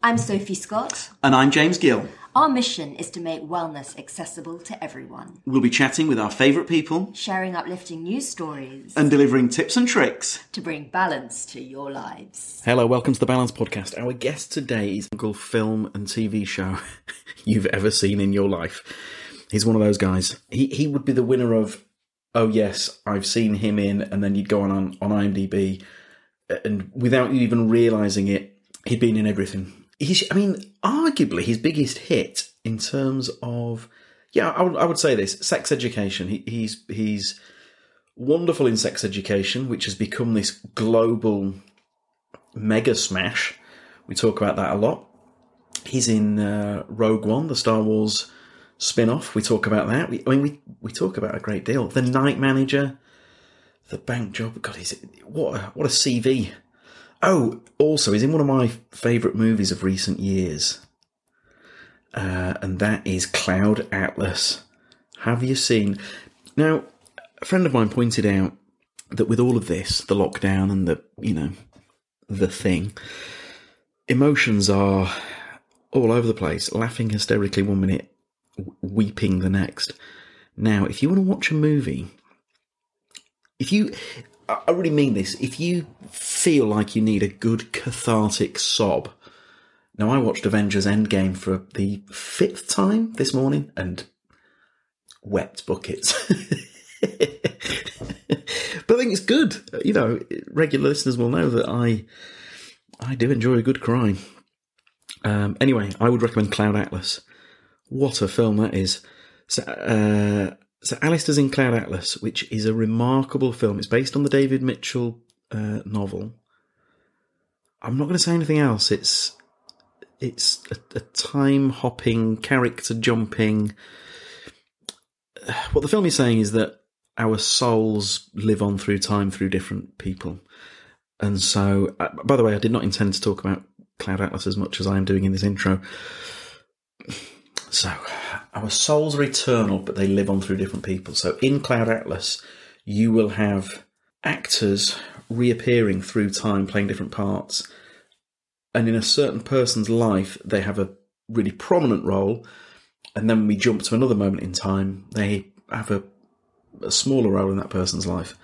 I'm Sophie Scott. And I'm James Gill. Our mission is to make wellness accessible to everyone. We'll be chatting with our favourite people, sharing uplifting news stories, and delivering tips and tricks to bring balance to your lives. Hello, welcome to the Balance Podcast. Our guest today is a film and TV show you've ever seen in your life. He's one of those guys. He he would be the winner of Oh yes, I've seen him in, and then you'd go on on, on IMDb, uh, and without you even realising it, he'd been in everything he's, I mean, arguably his biggest hit in terms of, yeah, I would, would say this: sex education. He, he's he's wonderful in sex education, which has become this global mega smash. We talk about that a lot. He's in uh, Rogue One, the Star Wars spin-off. We talk about that. We, I mean, we we talk about a great deal. The Night Manager, the bank job. God, he's what a, what a CV Oh, also, he's in one of my favourite movies of recent years, uh, and that is Cloud Atlas. Have you seen? Now, a friend of mine pointed out that with all of this, the lockdown and the, you know, the thing, emotions are all over the place, laughing hysterically one minute, weeping the next. Now, if you want to watch a movie, if you I really mean this. If you feel like you need a good cathartic sob, now I watched Avengers Endgame for the fifth time this morning and wept buckets. but I think it's good. You know, regular listeners will know that I I do enjoy a good cry. Um, anyway, I would recommend Cloud Atlas. What a film that is! So, uh, so Alistair's in Cloud Atlas, which is a remarkable film. It's based on the David Mitchell uh, novel. I'm not going to say anything else. It's it's a, a time hopping, character jumping. What the film is saying is that our souls live on through time through different people. And so, uh, by the way, I did not intend to talk about Cloud Atlas as much as I am doing in this intro. So, our souls are eternal, but they live on through different people. So, in Cloud Atlas, you will have actors reappearing through time, playing different parts. And in a certain person's life, they have a really prominent role. And then we jump to another moment in time, they have a, a smaller role in that person's life.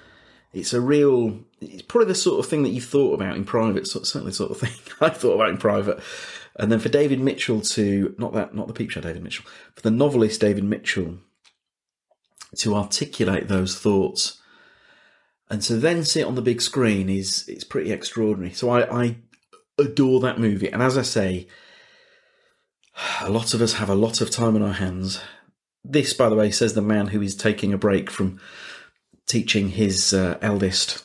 It's a real, it's probably the sort of thing that you thought about in private, certainly sort of thing I thought about in private. And then for David Mitchell to not that not the peep show David Mitchell, for the novelist David Mitchell to articulate those thoughts and to then see it on the big screen is it's pretty extraordinary. So I, I adore that movie. And as I say, a lot of us have a lot of time on our hands. This, by the way, says the man who is taking a break from teaching his uh, eldest,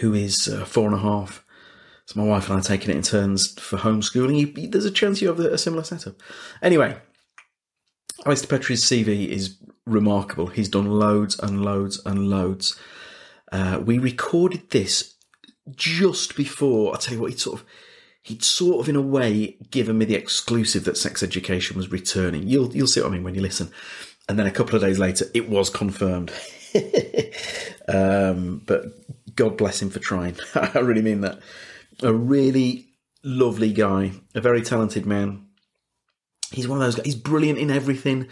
who is uh, four and a half, so my wife and I are taking it in turns for homeschooling. You, there's a chance you have a similar setup. Anyway, Alistair Petrie's CV is remarkable. He's done loads and loads and loads. Uh, we recorded this just before. I tell you what, he'd sort of, he'd sort of in a way given me the exclusive that sex education was returning. You'll you'll see what I mean when you listen. And then a couple of days later, it was confirmed. um, but God bless him for trying. I really mean that a really lovely guy, a very talented man. He's one of those guys. He's brilliant in everything.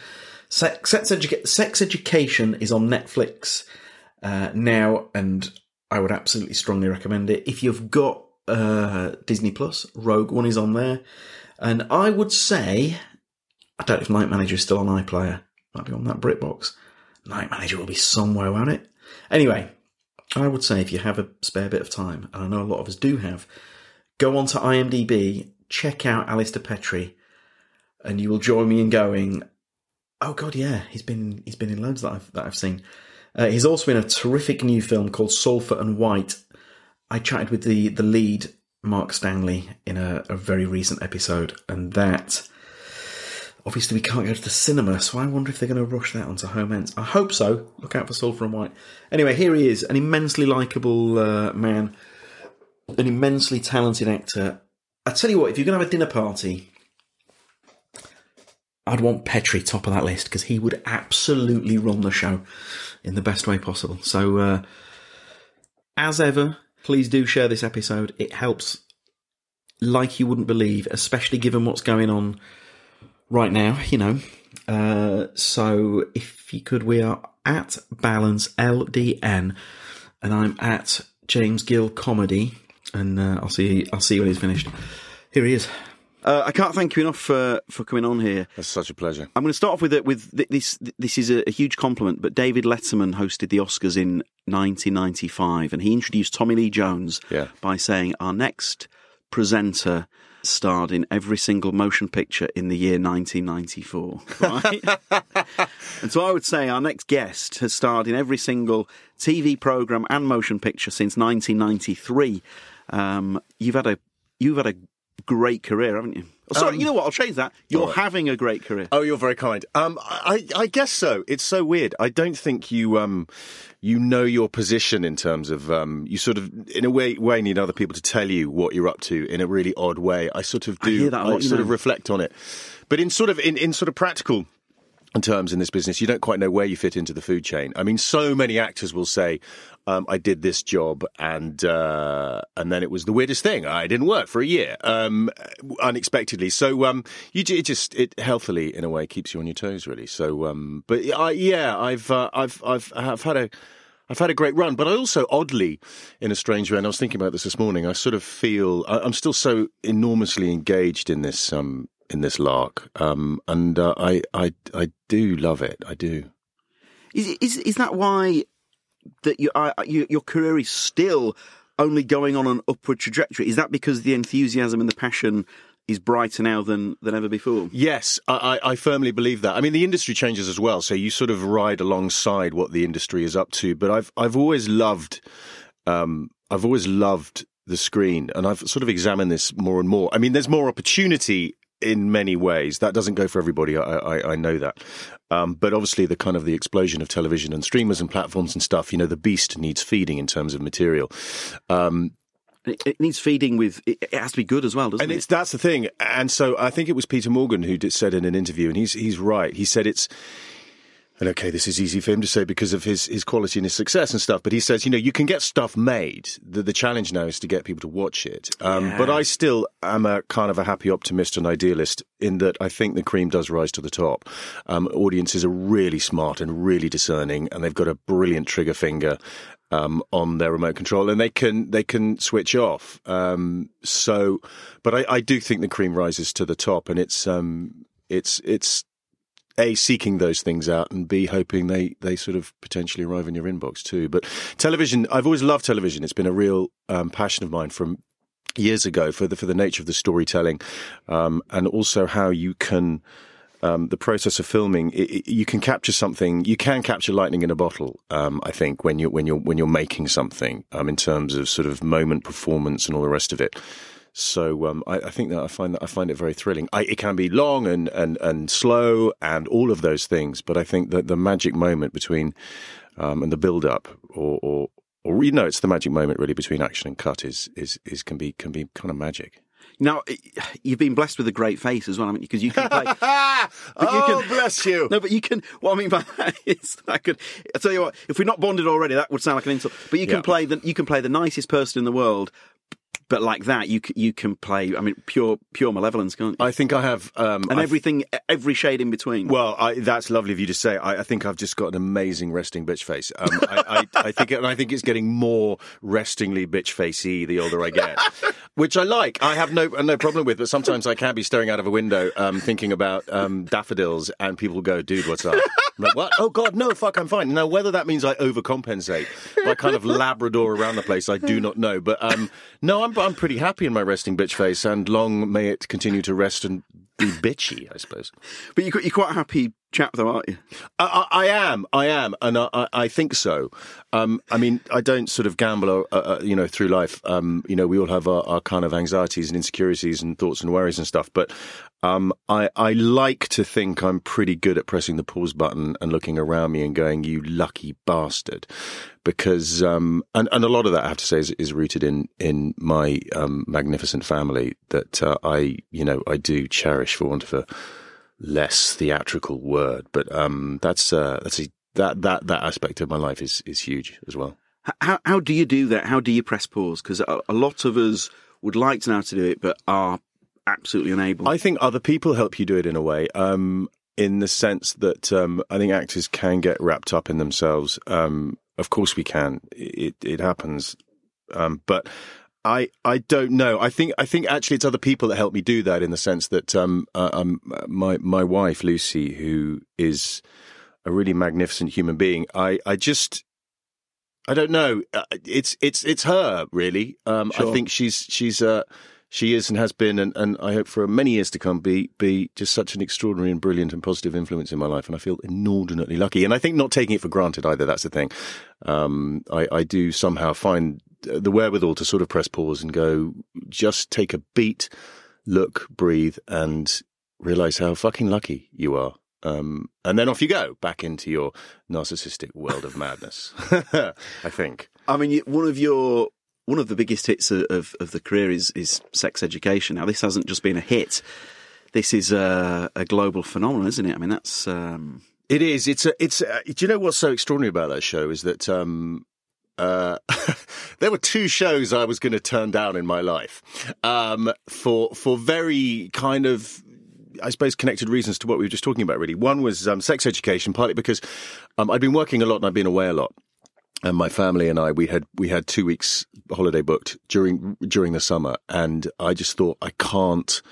Sex, sex, educa- sex education is on Netflix uh, now, and I would absolutely strongly recommend it. If you've got uh, Disney Plus, Rogue One is on there, and I would say I don't know if Night Manager is still on iPlayer. Might be on that BritBox. Night Manager will be somewhere won't it. Anyway, I would say if you have a spare bit of time, and I know a lot of us do have, go on to IMDb, check out Alistair Petrie, and you will join me in going. Oh God, yeah, he's been he's been in loads that I've that I've seen. Uh, he's also in a terrific new film called Sulphur and White. I chatted with the the lead Mark Stanley in a, a very recent episode, and that obviously we can't go to the cinema, so I wonder if they're going to rush that onto home ends. I hope so. Look out for Sulphur and White. Anyway, here he is, an immensely likable uh, man, an immensely talented actor. I tell you what, if you're going to have a dinner party, I'd want Petrie top of that list because he would absolutely run the show in the best way possible. So, uh, as ever, please do share this episode. It helps like you wouldn't believe, especially given what's going on right now, you know. Uh, so if you could, we are at Balance LDN, and I'm at James Gill Comedy, and uh, I'll see I'll see when he's finished. Here he is. Uh, I can't thank you enough for, for coming on here. That's such a pleasure. I'm going to start off with it with this. This is a, a huge compliment, but David Letterman hosted the Oscars in 1995, and he introduced Tommy Lee Jones Yeah. by saying, "Our next presenter starred in every single motion picture in the year 1994." Right? and so I would say our next guest has starred in every single TV program and motion picture since 1993. Um, you've had a you've had a great career, haven't you? Oh, sorry, Um, you know what? I'll change that. You're right. having a great career. Oh, you're very kind. Um, I, I guess so. It's so weird. I don't think you, um, you know your position in terms of, um, you sort of, in a way, way need other people to tell you what you're up to in a really odd way. I sort of I do. hear that you sort know. of reflect on it, but in sort of, in, in sort of practical terms in this business, you don't quite know where you fit into the food chain. I mean, so many actors will say, um, "I did this job, and uh, and then it was the weirdest thing. I didn't work for a year, um, unexpectedly." So um, you it just it healthily in a way keeps you on your toes, really. So, um, but I, yeah, I've uh, I've I've I've had a. I've had a great run, but I also, oddly, in a strange way, and I was thinking about this this morning. I sort of feel I, I'm still so enormously engaged in this um, in this lark, um, and uh, I, I I do love it. I do. Is is is that why that you, uh, you, your career is still only going on an upward trajectory? Is that because the enthusiasm and the passion is brighter now than than ever before? Yes, I I firmly believe that. I mean, the industry changes as well, so you sort of ride alongside what the industry is up to. But I've I've always loved, um, I've always loved the screen, and I've sort of examined this more and more. I mean, there's more opportunity in many ways. That doesn't go for everybody. I I, I know that. Um, but obviously, the kind of the explosion of television and streamers and platforms and stuff. You know, the beast needs feeding in terms of material. Um, It, needs feeding with. It, has to be good as well, doesn't and it? it's that's the thing. And so I think it was Peter Morgan who did, said in an interview, and he's he's right. He said it's. And okay, this is easy for him to say because of his, his quality and his success and stuff. But he says, you know, you can get stuff made. The, the challenge now is to get people to watch it. Um, But I still am a kind of a happy optimist and idealist in that I think the cream does rise to the top. Um, audiences are really smart and really discerning, and they've got a brilliant trigger finger um, on their remote control, and they can they can switch off. Um, so, but I, I do think the cream rises to the top, and it's um, it's it's a seeking those things out and b hoping they they sort of potentially arrive in your inbox too. But television, I've always loved television. It's been a real um, passion of mine from years ago for the for the nature of the storytelling, um, and also how you can. Um, the process of filming, i i you can capture something. You can capture lightning in a bottle. Um, I think when you when you're when you're making something, um, in terms of sort of moment performance and all the rest of it. So um, I, I think that I find that I find it very thrilling. I, it can be long and, and, and slow and all of those things, but I think that the magic moment between um, and the build up, or, or or you know, it's the magic moment really between action and cut is is, is can be can be kind of magic. now you've been blessed with a great face as well, haven't you? Because you can play. Ah! You oh, can- bless you. No, but you can. What I mean by that is, I could. I tell you what, if we're not bonded already, that would sound like an insult. But you can Yeah. play the you can play the nicest person in the world, but like that, you you can play. I mean, pure pure malevolence, can't you? I think I have, um, and I've- everything, every shade in between. Well, I, that's lovely of you to say. I, I think I've just got an amazing resting bitch face. Um, I, I, I think, and I think it's getting more restingly bitch facey the older I get, which I like. I have no no problem with. But sometimes I can be staring out of a window, um, thinking about um, daffodils, and people go, "Dude, what's up?" I'm like, "What? Oh God, no, fuck, I'm fine." Now, whether that means I overcompensate by kind of Labrador around the place, I do not know. But um, no, I'm I'm pretty happy in my resting bitch face, and long may it continue to rest and be bitchy, I suppose. but you're, you're quite happy chap, though, aren't you? I, I I am, I am, and I, I- think so. Um, I mean, I don't sort of gamble, uh, uh, you know, through life. Um, you know, we all have our, our kind of anxieties and insecurities and thoughts and worries and stuff. But um, I, I like to think I'm pretty good at pressing the pause button and looking around me and going, "You lucky bastard," because um, and and a lot of that I have to say is, is rooted in in my um, magnificent family that uh, I, you know, I do cherish for want of a less theatrical word, but um, that's uh, that's a, that that that aspect of my life is is huge as well. How how do you do that? How do you press pause? Because a, a lot of us would like to know how to do it, but are absolutely unable. I think other people help you do it in a way, um, in the sense that um, I think actors can get wrapped up in themselves. Um, of course, we can. It it happens, um, but. I, I don't know. I think I think actually it's other people that help me do that in the sense that um, uh, um my my wife Lucy who is a really magnificent human being. I I just I don't know. Uh, It's it's it's her really. Um, I think she's she's uh, she is and has been, and, and I hope for many years to come, be be just such an extraordinary and brilliant and positive influence in my life. And I feel inordinately lucky. And I think not taking it for granted either. That's the thing. Um, I, I do somehow find the wherewithal to sort of press pause and go, just take a beat, look, breathe, and realize how fucking lucky you are. Um, and then off you go back into your narcissistic world of madness. I think. I mean, one of your one of the biggest hits of, of, of the career is is sex education. Now, this hasn't just been a hit. This is a, a global phenomenon, isn't it? I mean, that's um, It is. It's a. It's. A, do you know what's so extraordinary about that show is that um, uh, there were two shows I was going to turn down in my life um, for for very kind of. I suppose connected reasons to what we were just talking about. Really, one was um, sex education, partly because um, I'd been working a lot and I'd been away a lot, and my family and I we had we had two weeks holiday booked during during the summer, and I just thought I can't.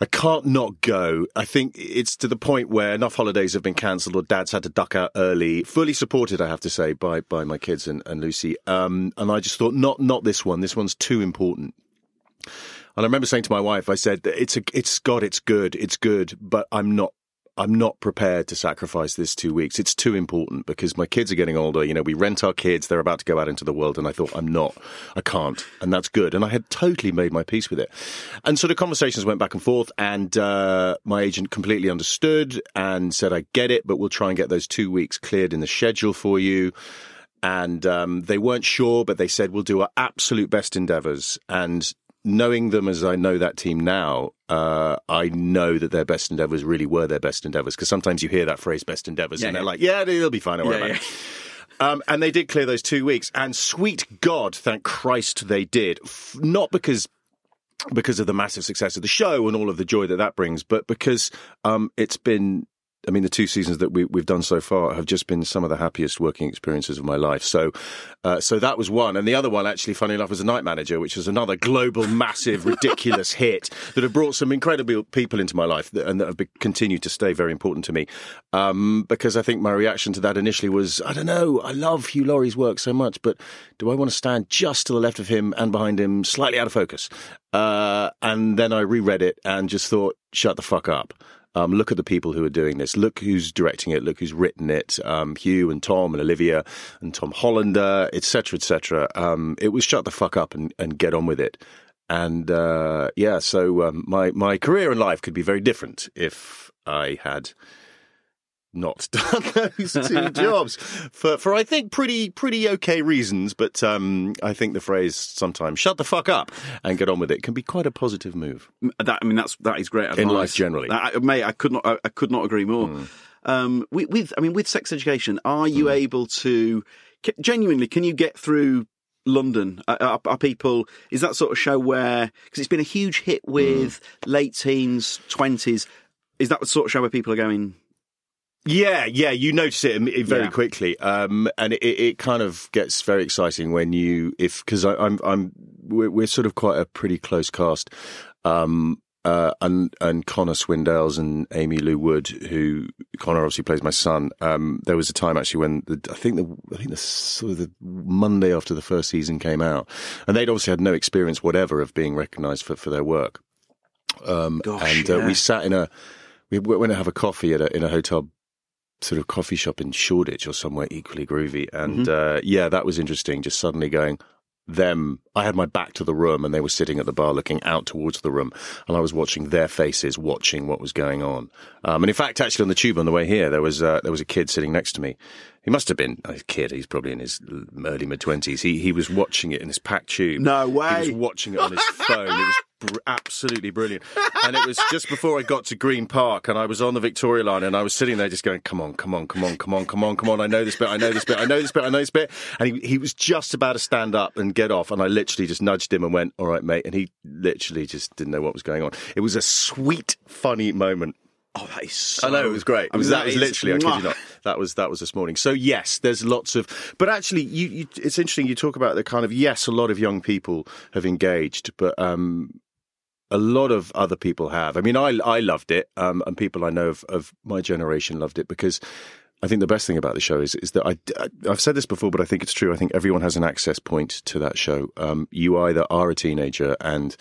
I can't not go. I think it's to the point where enough holidays have been cancelled or dad's had to duck out early. Fully supported, I have to say, by by my kids and, and Lucy. Um, and I just thought, not not this one. This one's too important. And I remember saying to my wife, I said, "It's a, it's God, it's good, it's good, but I'm not." I'm not prepared to sacrifice this two weeks. It's too important because my kids are getting older. You know, we rent our kids; they're about to go out into the world, and I thought, I'm not, I can't, and that's good. And I had totally made my peace with it. And so the conversations went back and forth, and uh, my agent completely understood and said, I get it, but we'll try and get those two weeks cleared in the schedule for you. And um, they weren't sure, but they said, we'll do our absolute best endeavors. And knowing them as I know that team now, uh, I know that their best endeavors really were their best endeavors because sometimes you hear that phrase "best endeavors" Yeah, and they're yeah. like, "Yeah, they'll be fine. Don't worry Yeah, about it." Um, and they did clear those two weeks, and sweet God, thank Christ they did. F- not because because of the massive success of the show and all of the joy that that brings, but because um, it's been. I mean, the two seasons that we, we've done so far have just been some of the happiest working experiences of my life. So, uh, so that was one, and the other one, actually, funny enough, was a Night Manager, which was another global, massive, ridiculous hit that have brought some incredible people into my life that, and that have be, continued to stay very important to me. Um, because I think my reaction to that initially was, I don't know, I love Hugh Laurie's work so much, but do I want to stand just to the left of him and behind him, slightly out of focus? Uh, and then I reread it and just thought, shut the fuck up. Um, look at the people who are doing this. Look who's directing it. Look who's written it. Um, Hugh and Tom and Olivia and Tom Hollander, etc., etc. Um, it was shut the fuck up and, and get on with it. And uh, yeah, so um, my my career in life could be very different if I had not done those two jobs for for I think pretty pretty okay reasons. But um, I think the phrase sometimes "shut the fuck up" and get on with it can be quite a positive move. that. I mean, that's that is great advice. In life generally. I, mate. I could not. I, I could not agree more. Hmm. Um, with, with, I mean, with sex education, are you hmm. able to genuinely? Can you get through London? Are, are, are people? Is that sort of show where because it's been a huge hit hmm. with late teens, twenties? Is that the sort of show where people are going? Yeah, yeah, you notice it very Yeah. quickly, um, and it, it kind of gets very exciting when you if because I'm I'm we're, we're sort of quite a pretty close cast, um, uh, and and Connor Swindells and Aimee Lou Wood, who Connor obviously plays my son. Um, there was a time actually when the, I think the I think the sort of the Monday after the first season came out, and they'd obviously had no experience whatever of being recognised for for their work. Um, Gosh, and uh, we sat in a we went to have a coffee at a, in a hotel sort of coffee shop in Shoreditch or somewhere equally groovy. And Mm-hmm. uh, yeah, that was interesting. Just suddenly going, them, I had my back to the room and they were sitting at the bar looking out towards the room and I was watching their faces, watching what was going on. Um, and in fact, actually on the tube on the way here, there was, uh, there was a kid sitting next to me. He must have been a kid. He's probably in his early mid twenties. He, he was watching it in his packed tube. No way. He was watching it on his phone. It was br- absolutely brilliant. And it was just before I got to Green Park, and I was on the Victoria line, and I was sitting there just going, "Come on, come on, come on, come on, come on, come on! I know this bit, I know this bit, I know this bit, I know this bit." And he, he was just about to stand up and get off, and I literally just nudged him and went, "All right, mate." And he literally just didn't know what was going on. It was a sweet, funny moment. Oh, that is. So, I know it was great. It I mean, that was is- literally, I kid you not. That was that was this morning. So yes, there's lots of, but actually, you, you it's interesting. You talk about the kind of yes, a lot of young people have engaged, but um, a lot of other people have. I mean, I I loved it, um, and people I know of, of my generation loved it because. I think the best thing about the show is is that I, I have said this before, but I think it's true. I think everyone has an access point to that show. Um, you either are a teenager and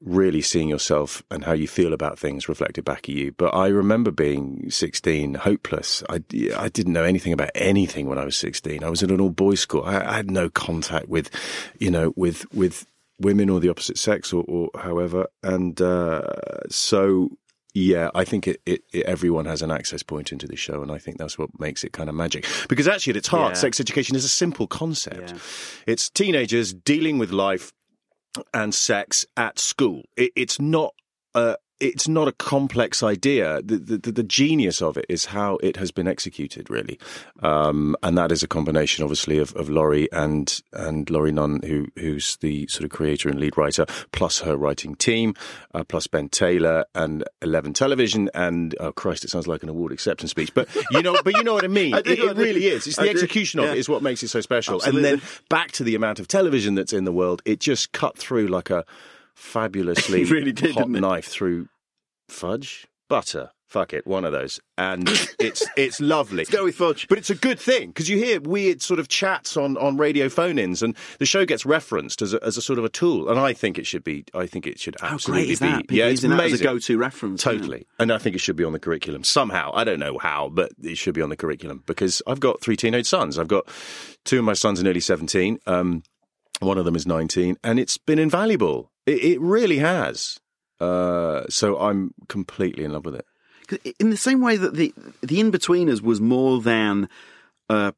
really seeing yourself and how you feel about things reflected back at you. But I remember being 16, hopeless. I, I didn't know anything about anything when I was 16. I was in an all boys school. I, I had no contact with, you know, with, with women or the opposite sex or, or however. And, uh, so, yeah, I think it, it, it, everyone has an access point into the show, and I think that's what makes it kind of magic. Because actually, at its heart, Yeah. sex education is a simple concept. Yeah. It's teenagers dealing with life and sex at school. It, it's not a it's not a complex idea. The, the the genius of it is how it has been executed, really, um, and that is a combination, obviously, of, of Laurie and and Laurie Nunn, who who's the sort of creator and lead writer, plus her writing team, uh, plus Ben Taylor and Eleven Television, and oh Christ, it sounds like an award acceptance speech, but you know, but you know what I mean. I do, it, I really is. It's I the do, execution of yeah. it is what makes it so special. Absolutely. And then back to the amount of television that's in the world, it just cut through like a fabulously really did, hot didn't it? knife through fudge, butter. Fuck it, one of those, and it's it's lovely. Let's go with fudge. But it's a good thing because you hear weird sort of chats on, on radio phone-ins, and the show gets referenced as a, as a sort of a tool. And I think it should be. I think it should How absolutely great is be. that? People yeah, it's using that amazing. as a go-to reference. isn't it? Totally. And I think it should be on the curriculum somehow. I don't know how, but it should be on the curriculum because I've got three teenage sons. I've got two of my sons are nearly 17. Um, one of them is 19, and it's been invaluable. It, it really has. Uh, so I'm completely in love with it. in the same way that the the In-Betweeners was more than a,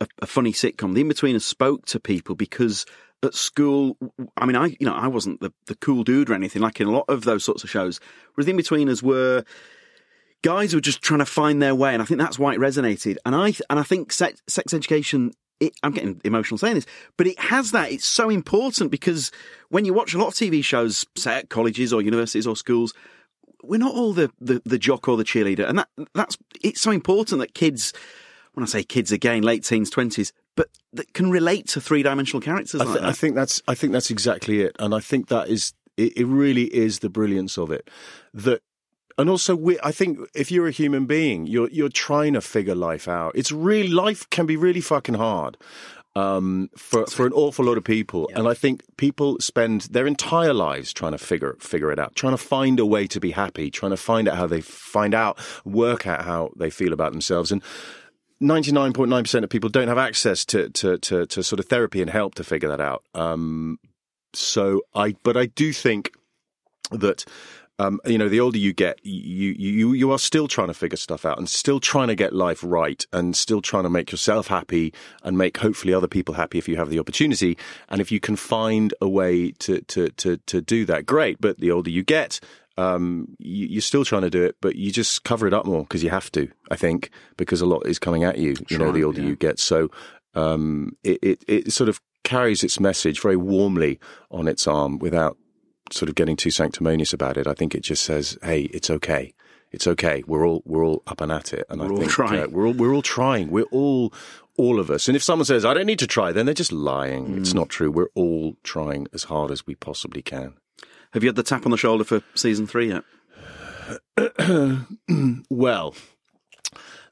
a, a funny sitcom, the In-Betweeners spoke to people because at school, I mean, I you know I wasn't the, the cool dude or anything like in a lot of those sorts of shows. Whereas the In-Betweeners were guys who were just trying to find their way, and I think that's why it resonated. And I and I think sex, sex education. It, I'm getting emotional saying this, but it has that. It's so important because when you watch a lot of TV shows, say at colleges or universities or schools, we're not all the, the, the jock or the cheerleader, and that that's it's so important that kids, when I say kids again, late teens, twenties, but that can relate to three dimensional characters I, like th- I think that's I think that's exactly it, and I think that is it, it really is the brilliance of it. That and also we, I think if you're a human being, you're you're trying to figure life out. It's really life can be really fucking hard. Um, for for an awful lot of people, and I think people spend their entire lives trying to figure figure it out, trying to find a way to be happy, trying to find out how they find out, work out how they feel about themselves, and 99.9% of people don't have access to, to, to, to sort of therapy and help to figure that out. Um, so I, but I do think that, um, you know, the older you get, you, you, you are still trying to figure stuff out and still trying to get life right and still trying to make yourself happy and make hopefully other people happy if you have the opportunity. And if you can find a way to, to, to, to do that, great. But the older you get, um, you, you're still trying to do it, but you just cover it up more because you have to, I think, because a lot is coming at you, you know, the older yeah. you get. So, um, it, it, it sort of carries its message very warmly on its arm without sort of getting too sanctimonious about it. I think it just says, "Hey, it's okay. It's okay. We're all we're all up and at it." And We're I all think trying. Uh, we're all we're all trying. We're all all of us. And if someone says, "I don't need to try," then they're just lying. It's not true. We're all trying as hard as we possibly can. Have you had the tap on the shoulder for season three yet? Well,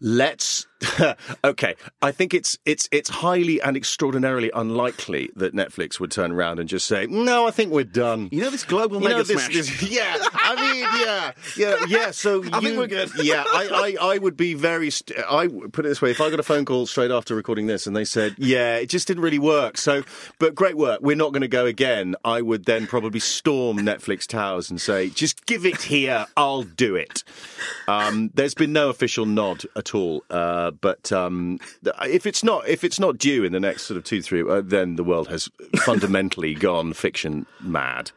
let's okay. I think it's it's it's highly and extraordinarily unlikely that Netflix would turn around and just say, "No, I think we're done." You know this global You mega know, this- smash. this- yeah, I mean, yeah, yeah, yeah. So I think you- we're good. Yeah, I, I, I would be very. St- I put it this way: if I got a phone call straight after recording this, and they said, "Yeah, it just didn't really work," so, but great work, we're not going to go again. I would then probably storm Netflix towers and say, "Just give it here, I'll do it." Um, there's been no official nod at all, uh, but um, if it's not if it's not due in the next sort of two three, uh, then the world has fundamentally gone fiction mad.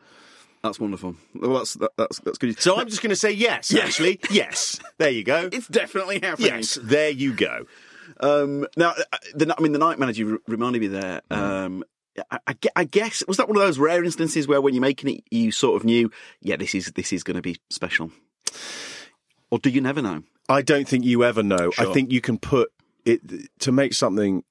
That's wonderful. Well, that's that, that's that's good. So I'm just going to say yes. Actually, yes. There you go. it's definitely happening. Yes, there you go. Um, now, uh, the, I mean, the night manager reminded me there. Um, I, I I guess was that one of those rare instances where when you're making it, you sort of knew, yeah, this is this is going to be special, or do you never know? I don't think you ever know. I think you can put it to make something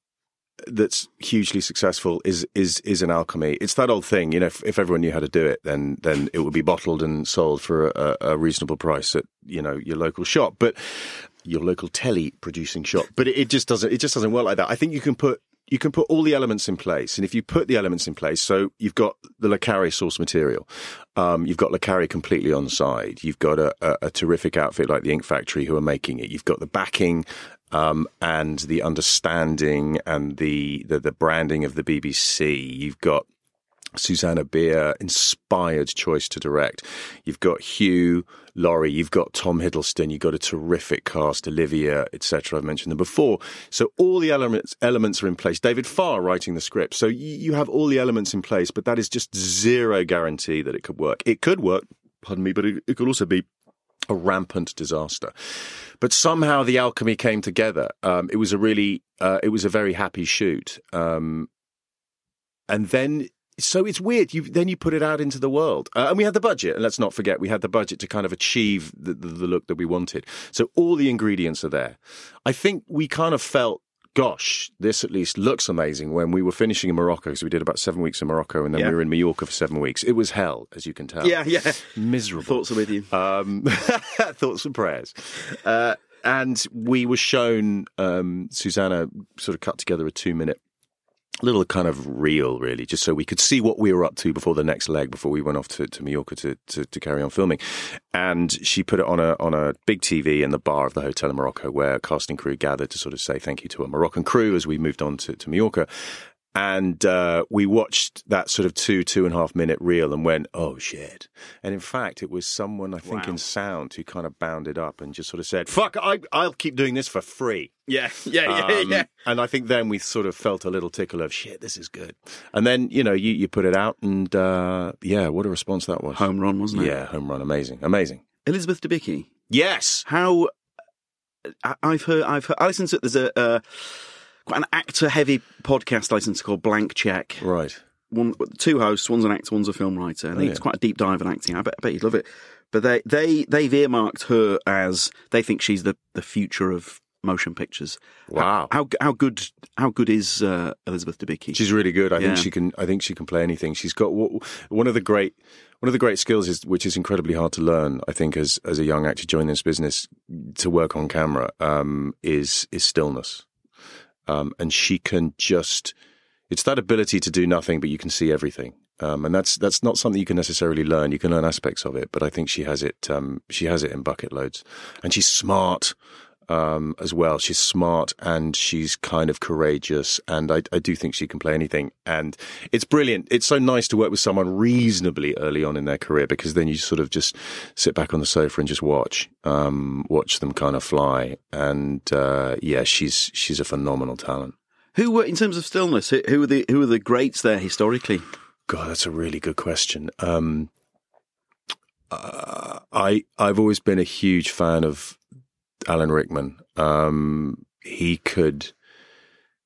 that's hugely successful is is is an alchemy. It's that old thing, you know. If, if everyone knew how to do it, then then it would be bottled and sold for a, a reasonable price at you know your local shop, but your local telly producing shop. But it, it just doesn't. It just doesn't work like that. I think you can put you can put all the elements in place, and if you put the elements in place, so you've got the Le Carre source material, um, you've got Le Carre completely on side, you've got a, a, a terrific outfit like the Ink Factory who are making it, you've got the backing um, and the understanding and the, the the branding of the BBC, you've got Susanna Bier, inspired choice to direct. You've got Hugh Laurie, you've got Tom Hiddleston, you've got a terrific cast, Olivia, etc. I've mentioned them before. So all the elements elements are in place. David Farr writing the script. So you, have all the elements in place, but that is just zero guarantee that it could work. It could work, pardon me, but it, it could also be a rampant disaster. But somehow the alchemy came together. Um, it was a really, uh, it was a very happy shoot. Um, and then so it's weird. You then you put it out into the world, uh, and we had the budget. And let's not forget, we had the budget to kind of achieve the, the, the look that we wanted. So all the ingredients are there. I think we kind of felt, gosh, this at least looks amazing. When we were finishing in Morocco, because we did about seven weeks in Morocco, and then Yeah. we were in Mallorca for seven weeks. It was hell, as you can tell. Yeah, yeah. miserable. Thoughts are with you. Um, thoughts and prayers. Uh, and we were shown um, Susanna sort of cut together a two minute little kind of reel, really, just so we could see what we were up to before the next leg, before we went off to, to Mallorca to, to, to carry on filming. And she put it on a on a big TV in the bar of the hotel in Morocco, where casting crew gathered to sort of say thank you to a Moroccan crew as we moved on to, to Mallorca. And uh, we watched that sort of two, two and a half minute reel and went, oh shit. And in fact, it was someone, I think, in sound who kind of bounded up and just sort of said, fuck, I, I'll keep doing this for free. Yeah, yeah, yeah, Um, yeah. And I think then we sort of felt a little tickle of shit. This is good. And then you know you you put it out, and uh, yeah, what a response that was. Home run, wasn't it? Yeah, home run, amazing, amazing. Elizabeth Debicki. Yes, How I- I've heard, I've heard, I listened to there's a uh, quite an actor-heavy podcast I listened to called Blank Check. right. One, two hosts, one's an actor, one's a film writer. I think yeah. it's quite a deep dive in acting. I bet, I bet you'd love it. But they, they, they've earmarked her as they think she's the, the future of motion pictures. Wow. How how good how good is uh, Elizabeth Debicki? She's really good. I Yeah. think she can. I think she can play anything. She's got one of the great one of the great skills is which is incredibly hard to learn. I think as as a young actor joining this business to work on camera um, is is stillness, um, and she can just. It's that ability to do nothing, but you can see everything. Um, and that's that's not something you can necessarily learn. You can learn aspects of it, but I think she has it. Um, she has it in bucket loads, and she's smart um, as well. She's smart and she's kind of courageous, and I, I do think she can play anything. And it's brilliant. It's so nice to work with someone reasonably early on in their career because then you sort of just sit back on the sofa and just watch, um, watch them kind of fly. And uh, yeah, she's she's a phenomenal talent. Who were in terms of stillness? Who who are the who are the greats there historically? God, that's a really good question. Um, uh, I I've always been a huge fan of Alan Rickman. Um, he could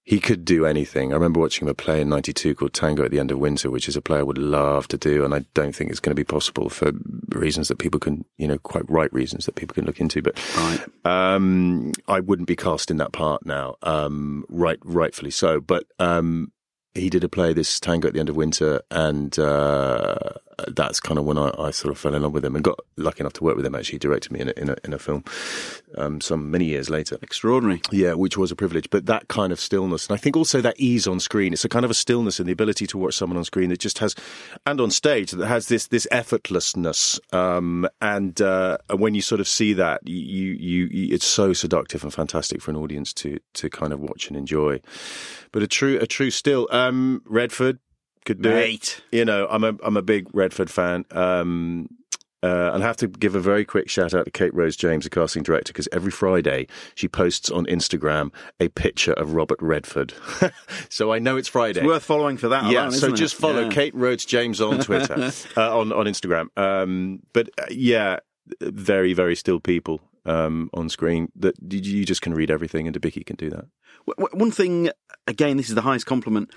he could do anything. I remember watching him a play in '92 called Tango at the End of Winter, which is a play I would love to do, and I don't think it's going to be possible for reasons that people can, you know, quite right reasons that people can look into. But Right. um, I wouldn't be cast in that part now, um, right, rightfully so. But um, he did a play, this Tango at the End of Winter, and uh, that's kind of when I, I sort of fell in love with him and got lucky enough to work with him. Actually, he directed me in a, in a, in a film um, some many years later. Extraordinary. Yeah, which was a privilege. But that kind of stillness, and I think also that ease on screen. It's a kind of a stillness and the ability to watch someone on screen that just has, and on stage that has this this effortlessness. Um, and uh, when you sort of see that, you, you you it's so seductive and fantastic for an audience to to kind of watch and enjoy. But a true a true still. Um, Redford could do Mate. it. You know, I'm a I'm a big Redford fan. Um, uh, and I have to give a very quick shout out to Kate Rhodes James, the casting director, because every Friday she posts on Instagram a picture of Robert Redford. so I know it's Friday. It's Worth following for that. yeah, alone, so just it? follow Yeah. Kate Rhodes James on Twitter, uh, on on Instagram. Um, but uh, yeah, very very still people um, on screen that you you just can read everything, and Debicki can do that. One thing, again, this is the highest compliment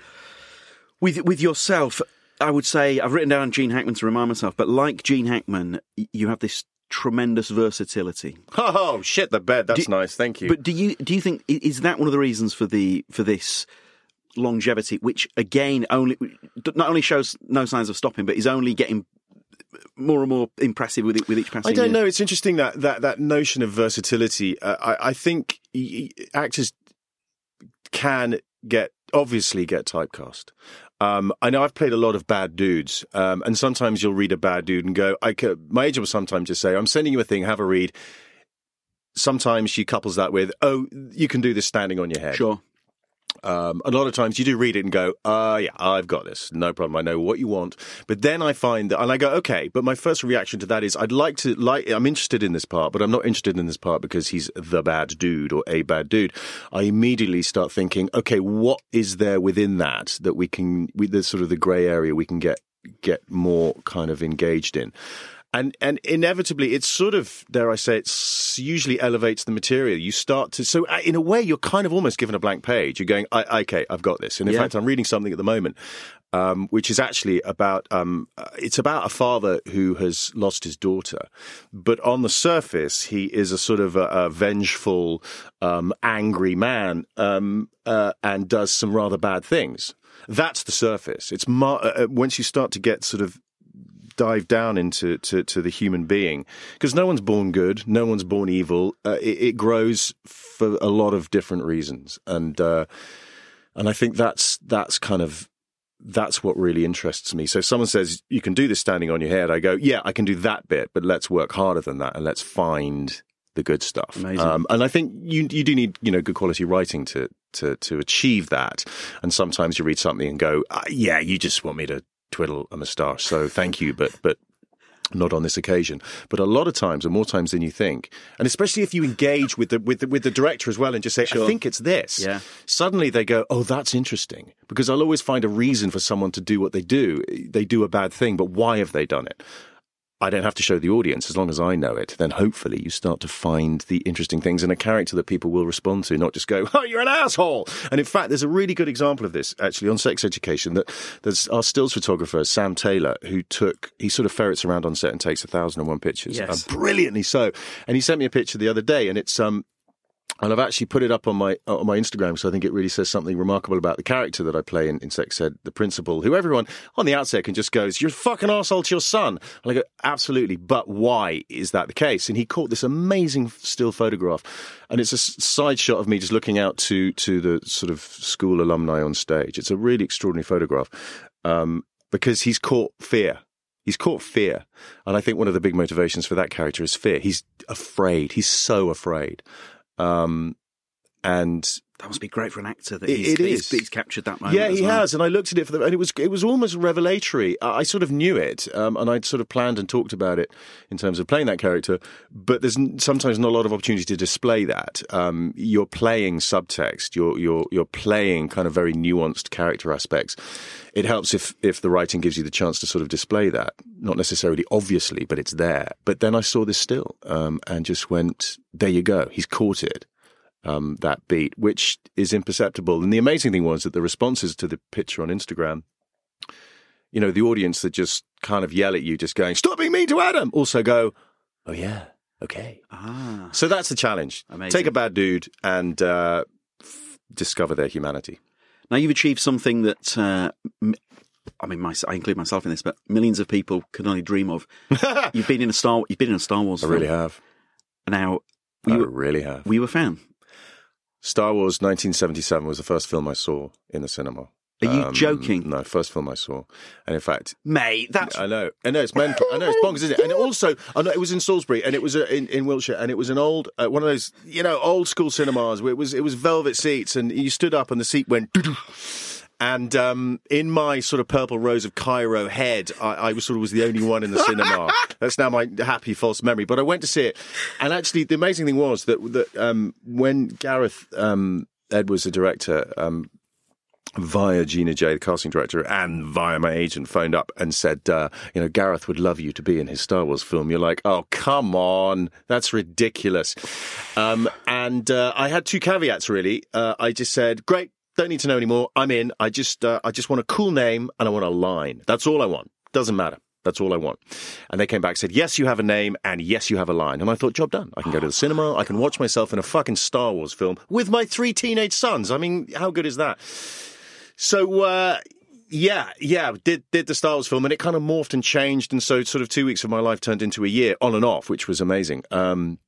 with with yourself. I would say I've written down Gene Hackman to remind myself, but like Gene Hackman, you have this tremendous versatility. Oh shit, the bed. That's Do- nice. Thank you. But do you do you think is that one of the reasons for the for this longevity, which again only not only shows no signs of stopping, but is only getting more and more impressive with with each passing I don't year? know. It's interesting that that that notion of versatility. Uh, I, I think y- y- actors can get obviously get typecast. Um, I know I've played a lot of bad dudes, um, and sometimes you'll read a bad dude and go, I could, my agent will sometimes just say, I'm sending you a thing, have a read. Sometimes she couples that with, oh, you can do this standing on your head. Sure. Um, a lot of times you do read it and go, uh, yeah, I've got this. No problem. I know what you want. But then I find that, and I go, okay, but my first reaction to that is I'd like to, like, I'm interested in this part, but I'm not interested in this part because he's the bad dude or a bad dude. I immediately start thinking, okay, what is there within that that we can, with the sort of the grey area we can get, get more kind of engaged in. And and inevitably, it's sort of dare I say, it's usually elevates the material. You start to so uh, in a way, you're kind of almost given a blank page. You're going, I, okay, I've got this. And in Yeah. fact, I'm reading something at the moment, um, which is actually about um, uh, it's about a father who has lost his daughter, but on the surface, he is a sort of a, a vengeful, um, angry man, um, uh, and does some rather bad things. That's the surface. It's mar- uh, uh, once you start to get sort of dive down into to, to the human being because no one's born good, no one's born evil. Uh, it, it grows for a lot of different reasons, and uh, and I think that's that's kind of that's what really interests me. So if someone says you can do this standing on your head, I go, yeah, I can do that bit, but let's work harder than that and let's find the good stuff. Um, and I think you you do need you know good quality writing to to to achieve that. And sometimes you read something and go, ah, yeah, you just want me to twiddle a moustache, so thank you, but but not on this occasion. But a lot of times, and more times than you think, and especially if you engage with the with the, with the director as well, and just say, Sure. "I think it's this." Yeah. Suddenly they go, "Oh, that's interesting," because I'll always find a reason for someone to do what they do. They do a bad thing, but why have they done it? I don't have to show the audience as long as I know it. Then hopefully you start to find the interesting things in a character that people will respond to, not just go, "Oh, you're an asshole." And in fact, there's a really good example of this actually on Sex Education. That there's our stills photographer Sam Taylor who took he sort of ferrets around on set and takes a thousand and one pictures, Yes. and brilliantly so. And he sent me a picture the other day, and it's um and I've actually put it up on my on my Instagram, so I think it really says something remarkable about the character that I play in, in Sex Ed, the principal, who everyone on the outset can just goes, "You're a fucking arsehole to your son." And I go, "Absolutely, but why is that the case?" And he caught this amazing still photograph, and it's a side shot of me just looking out to to the sort of school alumni on stage. It's a really extraordinary photograph um, because he's caught fear. He's caught fear. And I think one of the big motivations for that character is fear. He's afraid. He's so afraid. Um, and That must be great for an actor that It- he's, it that he's- he's captured that moment. yeah, he well. has. And I looked at it for the, and it was it was almost revelatory. I, I sort of knew it, um, and I'd sort of planned and talked about it in terms of playing that character. But there's n- sometimes not a lot of opportunity to display that. Um, you're playing subtext. You're you're you're playing kind of very nuanced character aspects. It helps if if the writing gives you the chance to sort of display that, not necessarily obviously, but it's there. But then I saw this still, um, and just went, there you go. He's caught it. Um, that beat, which is imperceptible. And the amazing thing was that the responses to the picture on Instagram, you know, the audience that just kind of yell at you, just going, "Stop being mean to Adam," also go, "Oh yeah, okay." Ah, So that's the challenge. Amazing. Take a bad dude and uh, f- discover their humanity. now you've achieved something that. Uh, m- I mean, my, I include myself in this, but millions of people can only dream of. you've been in a Star. You've been in a Star Wars. I film. really have. And now, I were really have. We were fan? Star Wars 1977 was the first film I saw in the cinema. Are you Um, joking? No, first film I saw, and in fact, Mate, that's I know, I know it's mental. I know it's bonkers, isn't it? And also, I know it was in Salisbury, and it was uh, in, in Wiltshire, and it was an old, uh, one of those, you know, old school cinemas where it was it was velvet seats, and you stood up, and the seat went. doo-doo. And um, in my sort of purple rose of Cairo head, I, I was sort of was the only one in the cinema. That's now my happy false memory. But I went to see it, and actually, the amazing thing was that that um, when Gareth um, Edwards, the director, um, via Jina Jay, the casting director, and via my agent, phoned up and said, uh, you know, Gareth would love you to be in his Star Wars film. You're like, oh, come on. That's ridiculous. Um, and uh, I had two caveats, really. Uh, I just said, great, don't need to know anymore. I'm in. I just, uh, I just want a cool name and I want a line. That's all I want. Doesn't matter. That's all I want. And they came back and said, yes, you have a name and yes, you have a line. And I thought, job done. I can go to the cinema. I can watch myself in a fucking Star Wars film with my three teenage sons. I mean, how good is that? So, uh, yeah, yeah, did did the Star Wars film, and it kind of morphed and changed, and so sort of two weeks of my life turned into a year on and off, which was amazing. Um,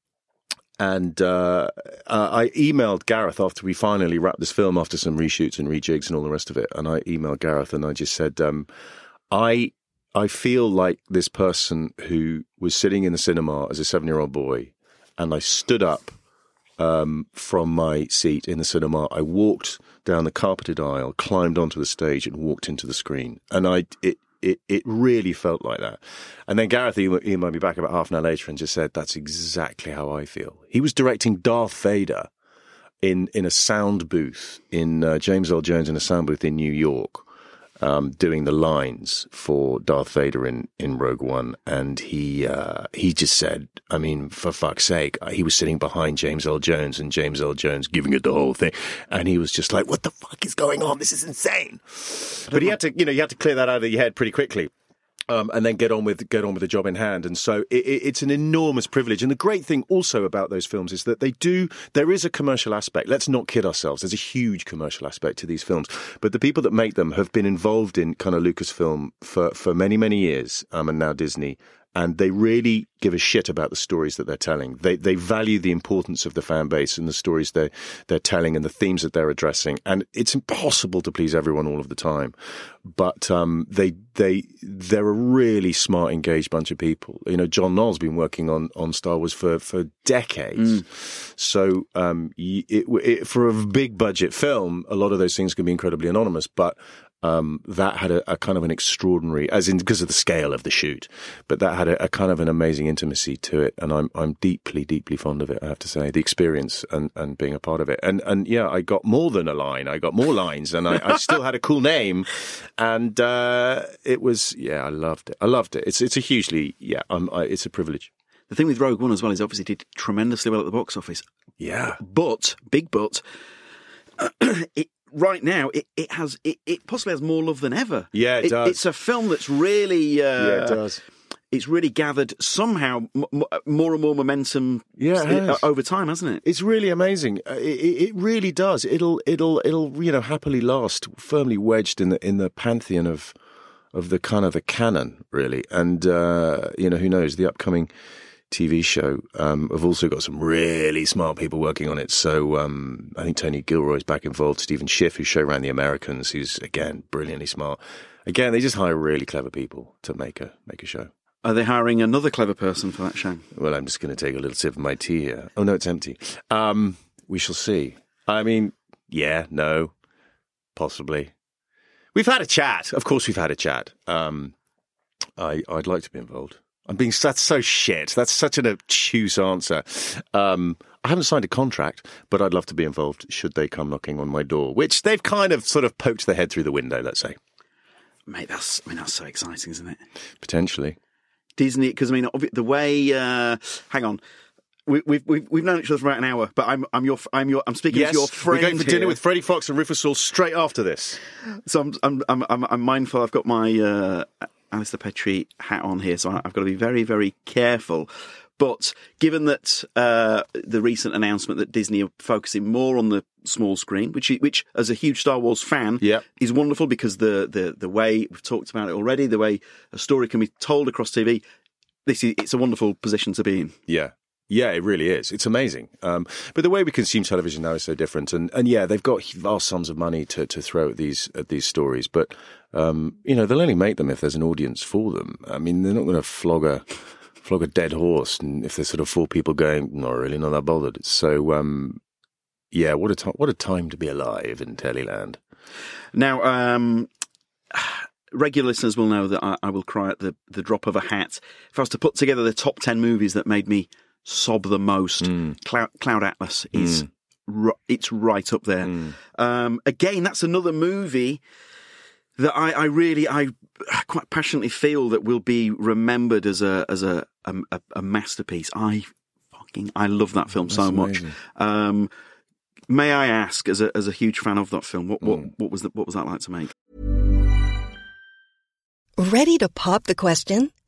and uh, uh, I emailed Gareth after we finally wrapped this film, after some reshoots and rejigs and all the rest of it. And I emailed Gareth, and I just said, um, I I feel like this person who was sitting in the cinema as a seven year old boy, and I stood up um, from my seat in the cinema. I walked down the carpeted aisle, climbed onto the stage, and walked into the screen. And I, it, it, it really felt like that. And then Gareth ema- emailed me back about half an hour later and just said, "That's exactly how I feel." He was directing Darth Vader in in a sound booth in uh, James Earl Jones in a sound booth in New York um, doing the lines for Darth Vader in, in Rogue One, and he uh, he just said, I mean, for fuck's sake, he was sitting behind James Earl Jones, and James Earl Jones giving it the whole thing, and he was just like, "What the fuck is going on? This is insane." But he had to, you know, you had to clear that out of your head pretty quickly um, and then get on with get on with the job in hand. And so it, it, it's an enormous privilege. And the great thing also about those films is that they do. There is a commercial aspect. Let's not kid ourselves. There's a huge commercial aspect to these films. But the people that make them have been involved in kind of Lucasfilm for for many many years, um, and now Disney. And they really give a shit about the stories that they're telling. They they value the importance of the fan base and the stories they they're telling and the themes that they're addressing. And it's impossible to please everyone all of the time, but um, they they they're a really smart, engaged bunch of people. You know, John Knoll's been working on on Star Wars for for decades. So um, it, it, for a big budget film, a lot of those things can be incredibly anonymous, but um, that had a, a kind of an extraordinary, as in because of the scale of the shoot, but that had a, a kind of an amazing intimacy to it, and I'm I'm deeply deeply fond of it. I have to say, the experience and, and being a part of it, and and yeah, I got more than a line. I got more lines, and I, I still had a cool name, and uh, it was yeah, I loved it. I loved it. It's it's a hugely yeah, I, it's a privilege. The thing with Rogue One as well is obviously did tremendously well at the box office. Yeah, But, big but, it, right now it, it has it, it possibly has more love than ever. Yeah, it does. It's a film that's really uh, yeah, it does. It's really gathered somehow m- m- more and more momentum. Yeah, it uh, over time, hasn't it? It's really amazing. Uh, It, it, it really does. It'll it'll it'll you know happily last, firmly wedged in the in the pantheon of of the kind of the canon, really. And uh, you know who knows the upcoming TV show. Um, I've also got some really smart people working on it. So um, I think Tony Gilroy's back involved. Stephen Schiff, who show ran The Americans, who's again brilliantly smart. Again, they just hire really clever people to make a make a show. Are they hiring another clever person for that show? Well, I'm just going to take a little sip of my tea here. Oh, no, it's empty. Um, we shall see. I mean, yeah, no, possibly. We've had a chat. Of course, we've had a chat. Um, I, I'd like to be involved. I'm being that's so shit. That's such an obtuse answer. Um, I haven't signed a contract, but I'd love to be involved should they come knocking on my door, which they've kind of sort of poked their head through the window. Let's say Mate, that's I mean that's so exciting, isn't it? potentially. Disney, because I mean the way. Uh, hang on, we, we've we've we've known each other for about an hour, but I'm I'm your I'm your I'm speaking yes, as your friend. we're going for dinner here. with Freddie Fox and Rufus Sewell straight after this. So I'm, I'm, I'm, I'm, I'm mindful. I've got my uh, Alistair Petrie hat on here, so I've got to be very, very careful. But given that uh, the recent announcement that Disney are focusing more on the small screen, which, which as a huge Star Wars fan, Yeah. is wonderful because the, the the way we've talked about it already, the way a story can be told across TV, this is it's a wonderful position to be in. Yeah. Yeah, it really is. It's amazing. Um, but the way we consume television now is so different. And, and yeah, they've got vast sums of money to, to throw at these at these stories. But um, you know, they'll only make them if there's an audience for them. I mean, they're not going to flog a flog a dead horse, and if there's sort of four people going, not really, not that bothered. So um, yeah, what a time! What a time to be alive in Teleland. Now, um, regular listeners will know that I, I will cry at the, the drop of a hat. If I was to put together the top 10 movies that made me sob the most, Cloud, Cloud Atlas is ri- it's right up there. Um, again, that's another movie that I, I really, I quite passionately feel that will be remembered as a as a a, a- a masterpiece. I fucking I love that film so much. Um, may I ask, as a as a huge fan of that film, what what, what was that, what was that like to make? Ready to pop the question?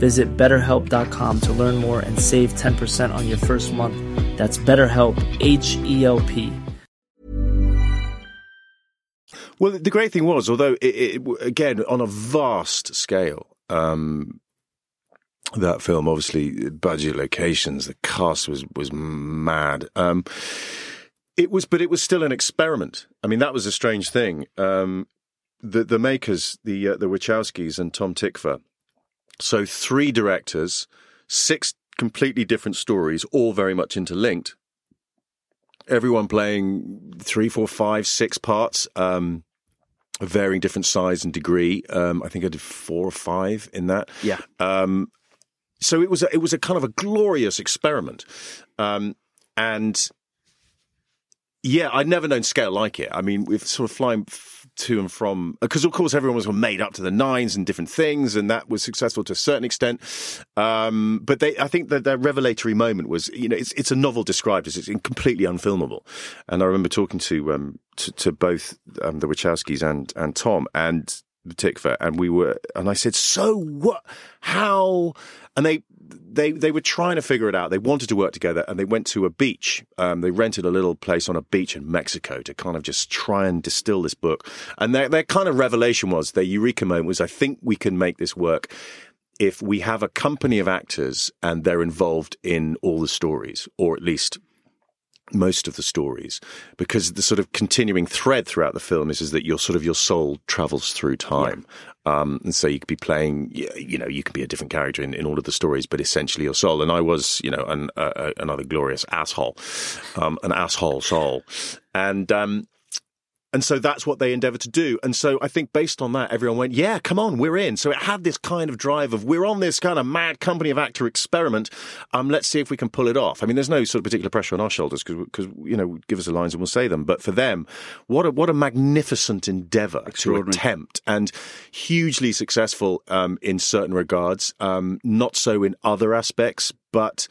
Visit betterhelp.com to learn more and save 10% on your first month. That's BetterHelp, H E L P. Well, the great thing was, although it, it again on a vast scale, um, that film obviously budget locations, the cast was was mad. Um, it was, but it was still an experiment. I mean, that was a strange thing. Um, the the makers, the uh, the Wachowskis and Tom Tykwer, so three directors, six completely different stories, all very much interlinked. Everyone playing three, four, five, six parts. Um, varying different size and degree. Um, I think I did four or five in that. Yeah. Um, so it was a, it was a kind of a glorious experiment, um, and yeah, I'd never known scale like it. I mean, we've sort of flying f- to and from because of course everyone was made up to the nines and different things, and that was successful to a certain extent. Um, but they, I think that their revelatory moment was, you know, it's it's a novel described as it's completely unfilmable. And I remember talking to um, to, to both um, the Wachowskis and and Tom and Tykwer, and we were, and I said, "So what? How?" And they they they were trying to figure it out. They wanted to work together, and they went to a beach. Um, they rented a little place on a beach in Mexico to kind of just try and distill this book. And their their kind of revelation was their eureka moment was, "I think we can make this work." If we have a company of actors and they're involved in all the stories, or at least most of the stories because the sort of continuing thread throughout the film is is that your sort of your soul travels through time um, and so you could be playing you know you can be a different character in, in all of the stories but essentially your soul. And I was you know an, uh, another glorious asshole. Um, an asshole soul. And um, and so that's what they endeavored to do. And so I think based on that, everyone went, yeah, come on, we're in. So it had this kind of drive of we're on this kind of mad company of actor experiment. Um, let's see if we can pull it off. I mean, there's no sort of particular pressure on our shoulders because, you know, give us the lines and we'll say them. But for them, what a, what a magnificent endeavor to attempt and hugely successful, um, in certain regards. Um, not so in other aspects, but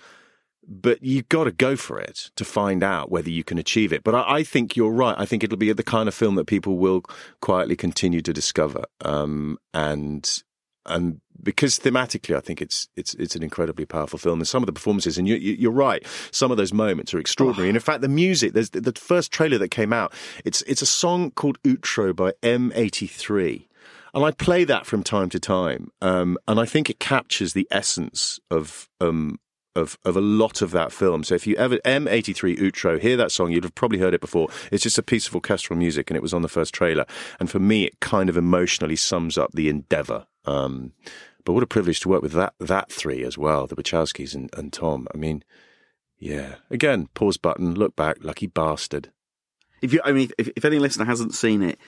but you've got to go for it to find out whether you can achieve it. But I, I, think you're right. I think it'll be the kind of film that people will quietly continue to discover. Um, and and because thematically, I think it's it's it's an incredibly powerful film. And some of the performances, and you, are right, some of those moments are extraordinary. Oh. And in fact, the music, there's the, the first trailer that came out. It's it's a song called Outro by M83. And I play that from time to time, um, and I think it captures the essence of um, of, of a lot of that film. So if you ever M83 Outro, hear that song, you'd have probably heard it before. It's just a piece of orchestral music, and it was on the first trailer. And for me, it kind of emotionally sums up the endeavor. Um, but what a privilege to work with that that three as well, the Wachowskis and, and Tom. I mean, yeah. Again, pause button, look back, lucky bastard. If you, I mean, if, if any listener hasn't seen it,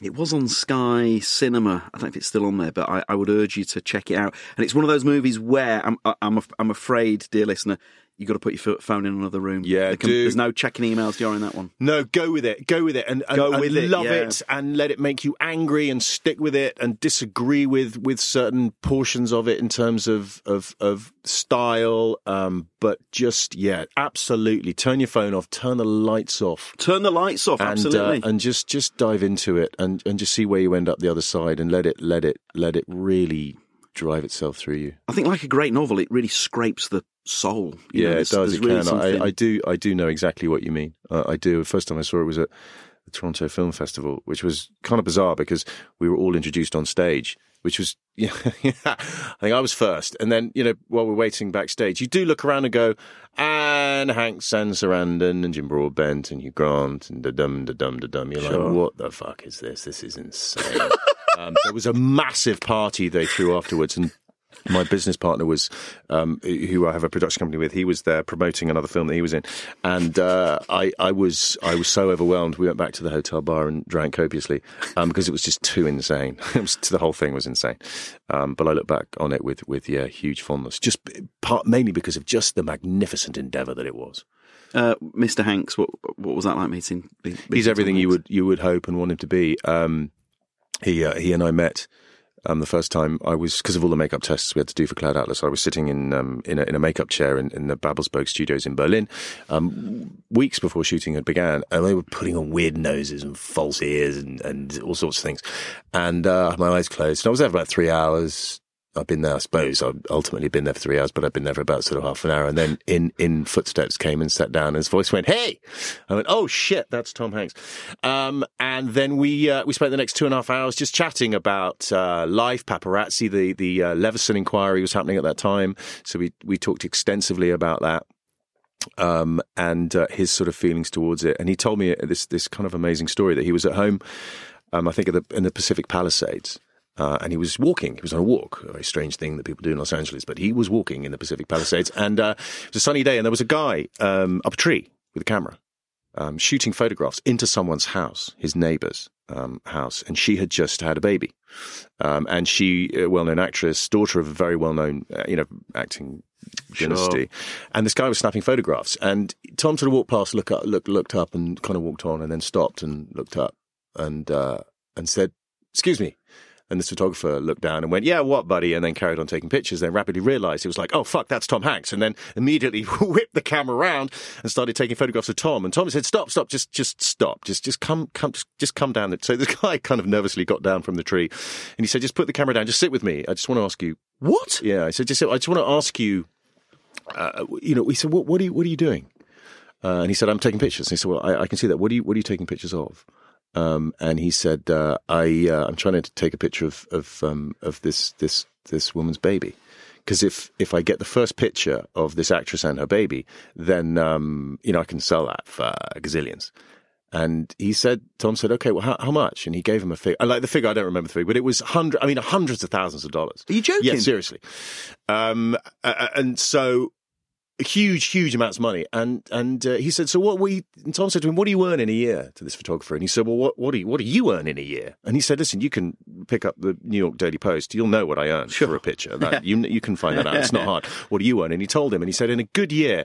it was on Sky Cinema. I don't know if it's still on there, but I, I would urge you to check it out. And it's one of those movies where I'm, I'm, I'm afraid, dear listener, you've got to put your phone in another room. Yeah, can, there's no checking emails during that one. No, go with it. Go with it, and, and, go with and it, love yeah. it, and let it make you angry, and stick with it, and disagree with with certain portions of it in terms of of of style. Um, but just yeah, absolutely, turn your phone off, turn the lights off, turn the lights off, and, absolutely, uh, and just just dive into it, and and just see where you end up the other side, and let it let it let it really drive itself through you. I think, like a great novel, it really scrapes the soul. You yeah, know, it does. It really can. I, I, do. I do know exactly what you mean. Uh, I do. The first time I saw it was at the Toronto Film Festival, which was kind of bizarre because we were all introduced on stage. Which was, yeah, I think I was first, and then you know while we're waiting backstage, you do look around and go, and Hank and Sarandon and Jim Broadbent and Hugh Grant and da dum da dum da dum. You're sure. like, what the fuck is this? This is insane. um, there was a massive party they threw afterwards, and my business partner was, um, who I have a production company with. He was there promoting another film that he was in, and uh, I, I was, I was so overwhelmed. We went back to the hotel bar and drank copiously um, because it was just too insane. Was, the whole thing was insane. Um, but I look back on it with, with yeah, huge fondness. Just part, mainly because of just the magnificent endeavour that it was. Uh, Mr. Hanks, what what was that like meeting? meeting He's everything you would you would hope and want him to be. Um, he uh, he and I met um, the first time I was because of all the makeup tests we had to do for Cloud Atlas. I was sitting in um, in, a, in, a, makeup chair in, in the Babelsberg studios in Berlin um, weeks before shooting had began, and they were putting on weird noses and false ears and, and all sorts of things. And uh, my eyes closed, and I was there for about three hours. I've been there, I suppose. I've ultimately been there for three hours, but I've been there for about sort of half an hour. And then in, in footsteps came and sat down and his voice went, Hey! I went, Oh shit, that's Tom Hanks. Um, and then we, uh, we spent the next two and a half hours just chatting about, uh, life, paparazzi, the, the, uh, Leveson inquiry was happening at that time. So we, we talked extensively about that. Um, and, uh, his sort of feelings towards it. And he told me this, this kind of amazing story that he was at home, um, I think the, in the Pacific Palisades uh, and he was walking. He was on a walk, a very strange thing that people do in Los Angeles, but he was walking in the Pacific Palisades. And uh, it was a sunny day, and there was a guy um, up a tree with a camera um, shooting photographs into someone's house, his neighbor's um, house. And she had just had a baby. Um, and she, a well known actress, daughter of a very well known, uh, you know, acting dynasty. Sure. And this guy was snapping photographs. And Tom sort of walked past, look up, look, looked up, and kind of walked on, and then stopped and looked up and uh, and said, "Excuse me." And this photographer looked down and went, "Yeah, what, buddy?" And then carried on taking pictures. Then rapidly realised he was like, "Oh fuck, that's Tom Hanks." And then immediately whipped the camera around and started taking photographs of Tom. And Tom said, "Stop, stop, just, just stop, just, just come, come, just, just come down." So the guy kind of nervously got down from the tree, and he said, "Just put the camera down, just sit with me. I just want to ask you what." Yeah, I said, "Just, I just want to ask you." Uh, you know, he said, "What, what are you, what are you doing?" Uh, and he said, "I'm taking pictures." And he said, "Well, I, I can see that. What are you, what are you taking pictures of?" Um, and he said, uh, "I uh, I'm trying to take a picture of of um, of this this this woman's baby." Because if, if I get the first picture of this actress and her baby, then um, you know I can sell that for gazillions. And he said, Tom said, okay, well, how, how, much? And he gave him a figure. I like the figure. I don't remember the figure, but it was hundred. I mean, hundreds of thousands of dollars. Are you joking? Yeah, seriously. Um, and so huge, huge amounts of money. And and uh, he said, "So what we?" And Tom said to him, "What do you earn in a year?" To this photographer, and he said, "Well, what what do you what do you earn in a year?" And he said, "Listen, you can pick up the New York Daily Post. You'll know what I earn for a picture. That, you you can find that out. It's not hard. What do you earn?" And he told him, and he said, "In a good year."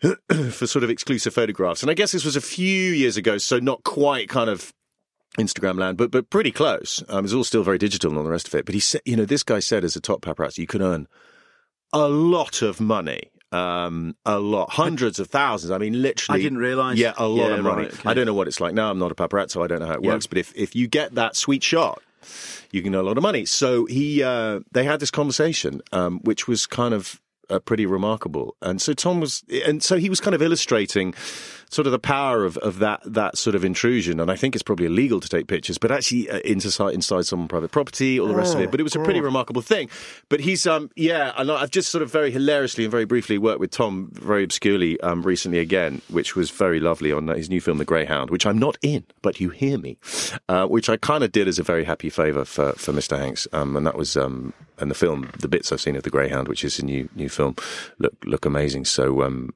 for sort of exclusive photographs, and I guess this was a few years ago, so not quite kind of Instagram land, but but pretty close. Um, it's all still very digital and all the rest of it. But he said, you know, this guy said as a top paparazzi, you can earn a lot of money. Um, a lot, hundreds of thousands. I mean, literally. I didn't realise. Yeah, a lot Yeah, of money. right, okay. I don't know what it's like now. I'm not a paparazzi, so I don't know how it Yeah. works. But if if you get that sweet shot, you can earn a lot of money. So he, uh, they had this conversation, um, which was kind of uh, pretty remarkable. And so Tom was, and so he was kind of illustrating sort of the power of, of that that sort of intrusion. And I think it's probably illegal to take pictures, but actually uh, inside inside someone private property, all the rest of it. But it was a pretty remarkable thing. But he's, um, yeah, and I've just sort of very hilariously and very briefly worked with Tom very obscurely um, recently again, which was very lovely on uh, his new film, The Greyhound, which I'm not in, but you hear me, uh, which I kind of did as a very happy favour for for Mr. Hanks, um, and that was um, and the film, the bits I've seen of The Greyhound, which is a new new film, look look amazing. So. Um,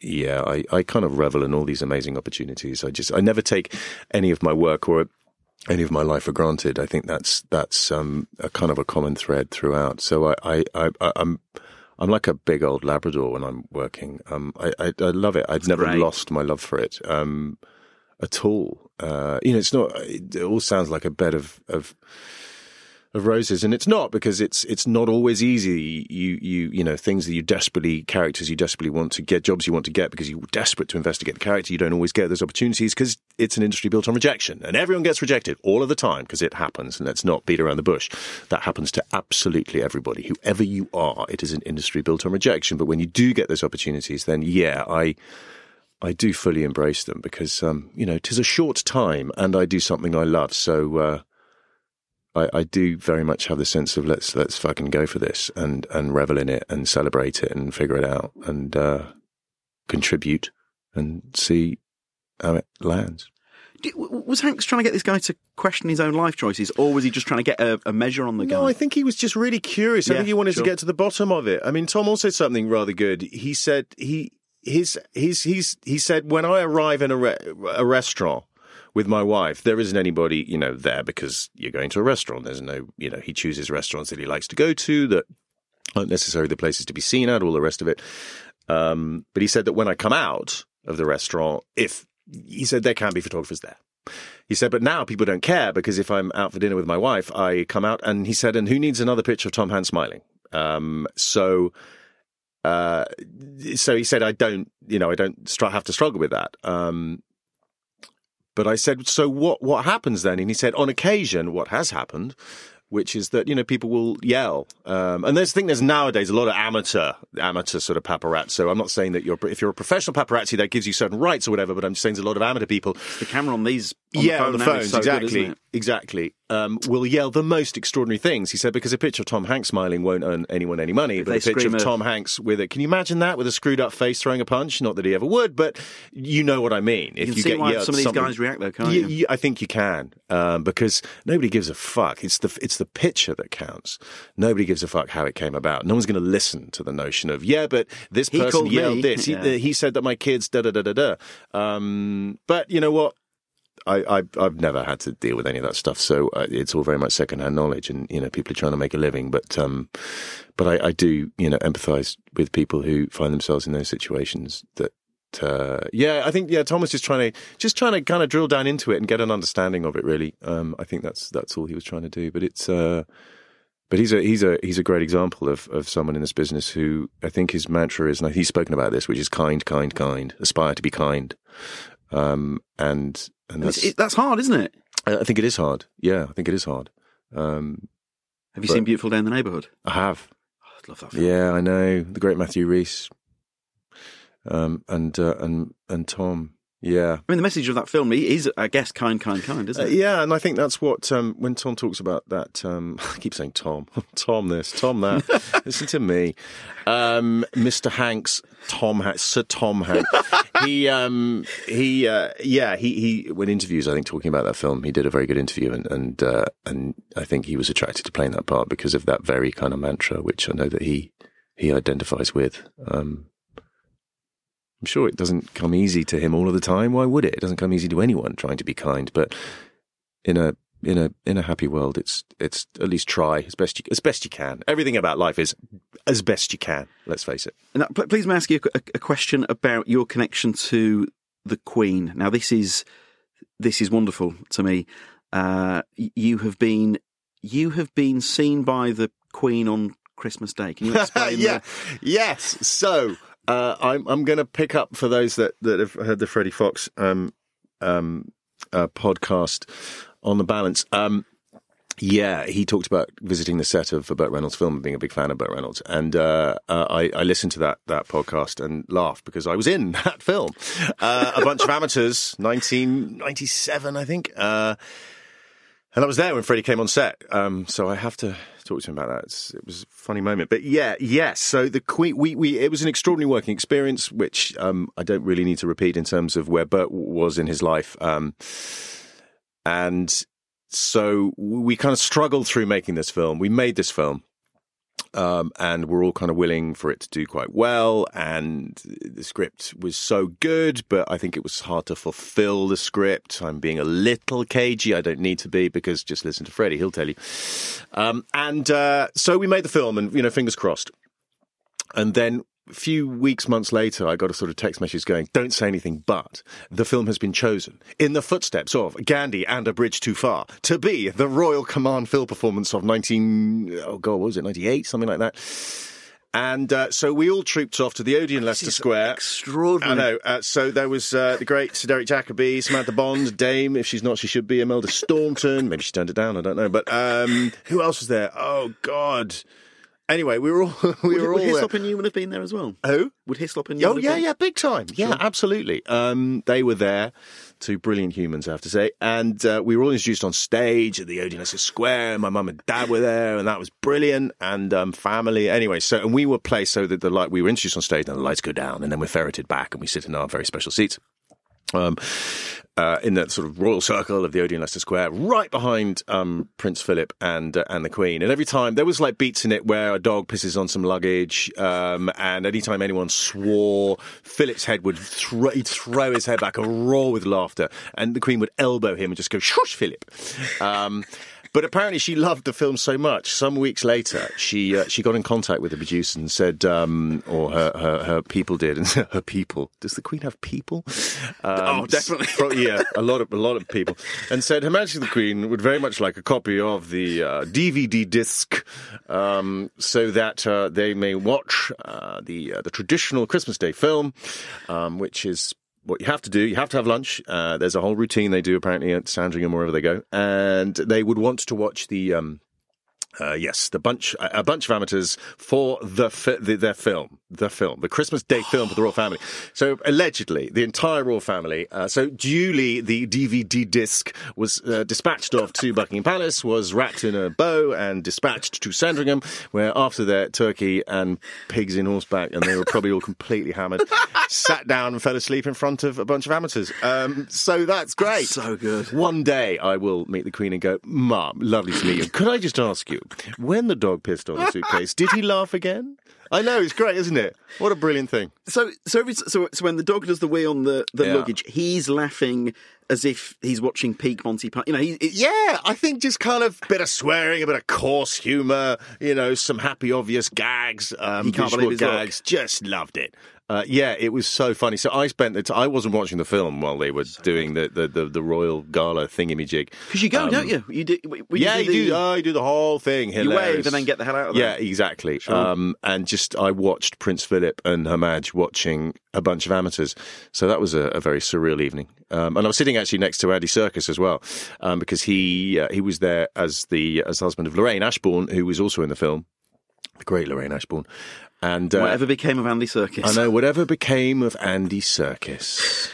yeah, I, I kind of revel in all these amazing opportunities. I just I never take any of my work or any of my life for granted. I think that's that's um, a kind of a common thread throughout. So I, I, I, I'm I'm like a big old Labrador when I'm working. Um, I, I, I love it. I've never lost my love for it um, at all. Uh, you know, it's not. It all sounds like a bed of of of roses, and it's not because it's it's not always easy. You you you know things that you desperately characters you desperately want to get jobs you want to get because you're desperate to investigate the character. You don't always get those opportunities because it's an industry built on rejection, and everyone gets rejected all of the time because it happens. And let's not beat around the bush. That happens to absolutely everybody, whoever you are. It is an industry built on rejection. But when you do get those opportunities, then yeah, I. I do fully embrace them because, um, you know, tis a short time and I do something I love. So, uh, I, I do very much have the sense of let's let's fucking go for this and and revel in it and celebrate it and figure it out and uh, contribute and see how it lands. Did- Was Hanks trying to get this guy to question his own life choices, or was he just trying to get a, a measure on the guy? No, I think he was just really curious. I Yeah, think he wanted sure. to get to the bottom of it. I mean, Tom also said something rather good. He said he his he's he's he said when I arrive in a re- a restaurant with my wife, there isn't anybody you know there because you're going to a restaurant. There's no you know he chooses restaurants that he likes to go to that aren't necessarily the places to be seen at, all the rest of it. Um, but he said that when I come out of the restaurant, if he said there can be photographers there. He said, but now people don't care because if I'm out for dinner with my wife, I come out and he said, and who needs another picture of Tom Hanks smiling? Um, so, uh, so he said, I don't, you know, I don't have to struggle with that. Um, but I said, so what, what happens then? And he said, on occasion, what has happened, which is that, you know, people will yell. Um, and there's, I think there's nowadays a lot of amateur, amateur sort of paparazzi. So I'm not saying that you're, if you're a professional paparazzi, that gives you certain rights or whatever, but I'm just saying there's a lot of amateur people the camera on these, on yeah, the on the phones, so exactly, good, exactly. Um, will yell the most extraordinary things. He said because a picture of Tom Hanks smiling won't earn anyone any money, If but a picture of Tom Hanks with it. Can you imagine that with a screwed up face throwing a punch? Not that he ever would, but you know what I mean. You if can you see get why yelled some of these guys react though, can't you? y- I think you can um, because nobody gives a fuck. It's the it's the picture that counts. Nobody gives a fuck how it came about. No one's going to listen to the notion of yeah, but this He person yelled me. this. He, Yeah. uh, he said that my kids da da da da da. Um, but you know what? I, I I've never had to deal with any of that stuff, so uh, it's all very much secondhand knowledge, and you know people are trying to make a living. But um, but I, I do you know empathise with people who find themselves in those situations. That uh, yeah, I think yeah, Tom was just trying to just trying to kind of drill down into it and get an understanding of it. Really, um, I think that's that's all he was trying to do. But it's uh, but he's a he's a he's a great example of of someone in this business who I think his mantra is, and he's spoken about this, which is kind, kind, kind. Aspire to be kind. Um, and and that's it, that's hard, isn't it? I I think it is hard. Yeah, I think it is hard. Um, Have you seen Beautiful Day in the Neighbourhood? I have. Oh, I love that film. Yeah, I know the great Matthew Rhys, um, and uh, and and Tom. Yeah, I mean, the message of that film is, I guess, kind, kind, kind, isn't Uh, it? yeah, and I think that's what um, when Tom talks about that. Um, I keep saying Tom, Tom this, Tom that. Listen to me, um, Mr. Hanks, Tom Hanks, Sir Tom Hanks. he, um, he, uh, yeah, he, he. When interviews, I think talking about that film, he did a very good interview, and and uh, and I think he was attracted to playing that part because of that very kind of mantra, which I know that he he identifies with. Um, I'm sure it doesn't come easy to him all of the time. Why would it? It doesn't come easy to anyone trying to be kind. But in a in a in a happy world, it's it's at least try as best you as best you can. Everything about life is as best you can. Let's face it. Now, pl- please may I ask you a, a question about your connection to the Queen. Now, this is this is wonderful to me. Uh, you have been you have been seen by the Queen on Christmas Day. Can you explain? yeah. the- Yes. So uh, I'm I'm going to pick up for those that that have heard the Freddie Fox um, um, uh, podcast on the balance. Um, yeah, he talked about visiting the set of a Burt Reynolds film and being a big fan of Burt Reynolds. And uh, uh, I, I listened to that that podcast and laughed because I was in that film. Uh, a bunch of amateurs, 1997, I think. Uh, and I was there when Freddie came on set, um, so I have to talk to him about that. It's, it was a funny moment, but yeah, yes. So the Queen, we, we, it was an extraordinary working experience, which um, I don't really need to repeat in terms of where Burt was in his life, um, and so we kind of struggled through making this film. We made this film. Um, and we're all kind of willing for it to do quite well. And the script was so good, but I think it was hard to fulfill the script. I'm being a little cagey. I don't need to be because just listen to Freddie; he'll tell you. Um, and uh, so we made the film, and you know, fingers crossed. And then a few weeks, months later, I got a sort of text message going, "Don't say anything, but the film has been chosen in the footsteps of Gandhi and A Bridge Too Far to be the Royal Command film performance of 19 oh god, what was it 98, something like that." And uh, so we all trooped off to the Odeon Leicester Square. Extraordinary. I know. Uh, so there was uh, the great Sir Derek Jacobi, Samantha Bond, Dame, if she's not, she should be, Imelda Staunton. Maybe she turned it down, I don't know. But um, who else was there? Oh, God. Anyway, we were all we would, were would all there. Hislop and Newman have been there as well? Who? Would Hislop and Newman? Oh yeah, yeah, big time. Yeah, absolutely. Um, they were there, two brilliant humans, I have to say, and uh, we were all introduced on stage at the Odeon Leicester Square. My mum and dad were there, and that was brilliant. And um, family, anyway. So, and we were placed so that the light we were introduced on stage, and the lights go down, and then we're ferreted back, and we sit in our very special seats. Um, uh, in that sort of royal circle of the Odeon Leicester Square, right behind um, Prince Philip and uh, and the Queen. And every time there was like beats in it where a dog pisses on some luggage, um, and anytime anyone swore, Philip's head would throw, he'd throw his head back, a roar with laughter, and the Queen would elbow him and just go shush, Philip. Um, but apparently, she loved the film so much. Some weeks later, she uh, she got in contact with the producer and said, um, or her, her her people did, and her people. Does the Queen have people? Um, Oh, definitely. yeah, a lot of a lot of people, and said Her Majesty the Queen would very much like a copy of the uh, DVD disc, um, so that uh, they may watch uh, the uh, the traditional Christmas Day film, um, which is. What you have to do, you have to have lunch. Uh, there's a whole routine they do apparently at Sandringham, wherever they go, and they would want to watch the um, uh, yes, the bunch, a bunch of amateurs for the, fi- the their film, the film, the Christmas Day film for the royal family. So allegedly, the entire royal family. Uh, so duly, the DVD disc was uh, dispatched off to Buckingham Palace, was wrapped in a bow and dispatched to Sandringham, where after their turkey and pigs in horseback, and they were probably all completely hammered, sat down and fell asleep in front of a bunch of amateurs. Um, so that's great. So good. One day I will meet the Queen and go, Mum, lovely to meet you. Could I just ask you, when the dog pissed on the suitcase, did he laugh again? I know, it's great, isn't it? What a brilliant thing. So, so, every, so, so when the dog does the wee on the, the Yeah. luggage, he's laughing as if he's watching peak Monty Python. You know, he, it, Yeah, I think just kind of bit of swearing, a bit of coarse humour, you know, some happy, obvious gags, um, He can't visual believe his luck. gags. Just loved it. Uh, yeah, it was so funny. So I spent the t- I wasn't watching the film while they were doing the, the, the, the royal gala thingamajig. because you go, Um, don't you? You do. yeah, you you do. do. the- Oh, you do the whole thing. you wave and then get the hell out of Yeah, exactly. Sure. Um, and just I watched Prince Philip and Her Madge watching a bunch of amateurs. So that was a, a very surreal evening. Um, and I was sitting actually next to Andy Serkis as well, um, because he uh, he was there as the as the husband of Lorraine Ashbourne, who was also in the film, the great Lorraine Ashbourne. And uh, Whatever became of Andy Serkis? I know whatever became of Andy Serkis.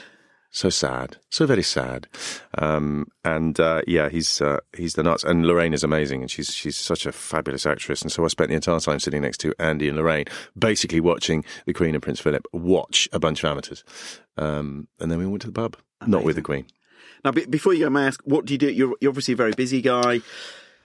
So sad, so very sad. Um, and uh, yeah, he's uh, he's the nuts. And Lorraine is amazing, and she's she's such a fabulous actress. And so I spent the entire time sitting next to Andy and Lorraine, basically watching the Queen and Prince Philip watch a bunch of amateurs. Um, and then we went to the pub, not with the Queen. Now, be- before you go, may I ask, what do you do? You're, you're obviously a very busy guy.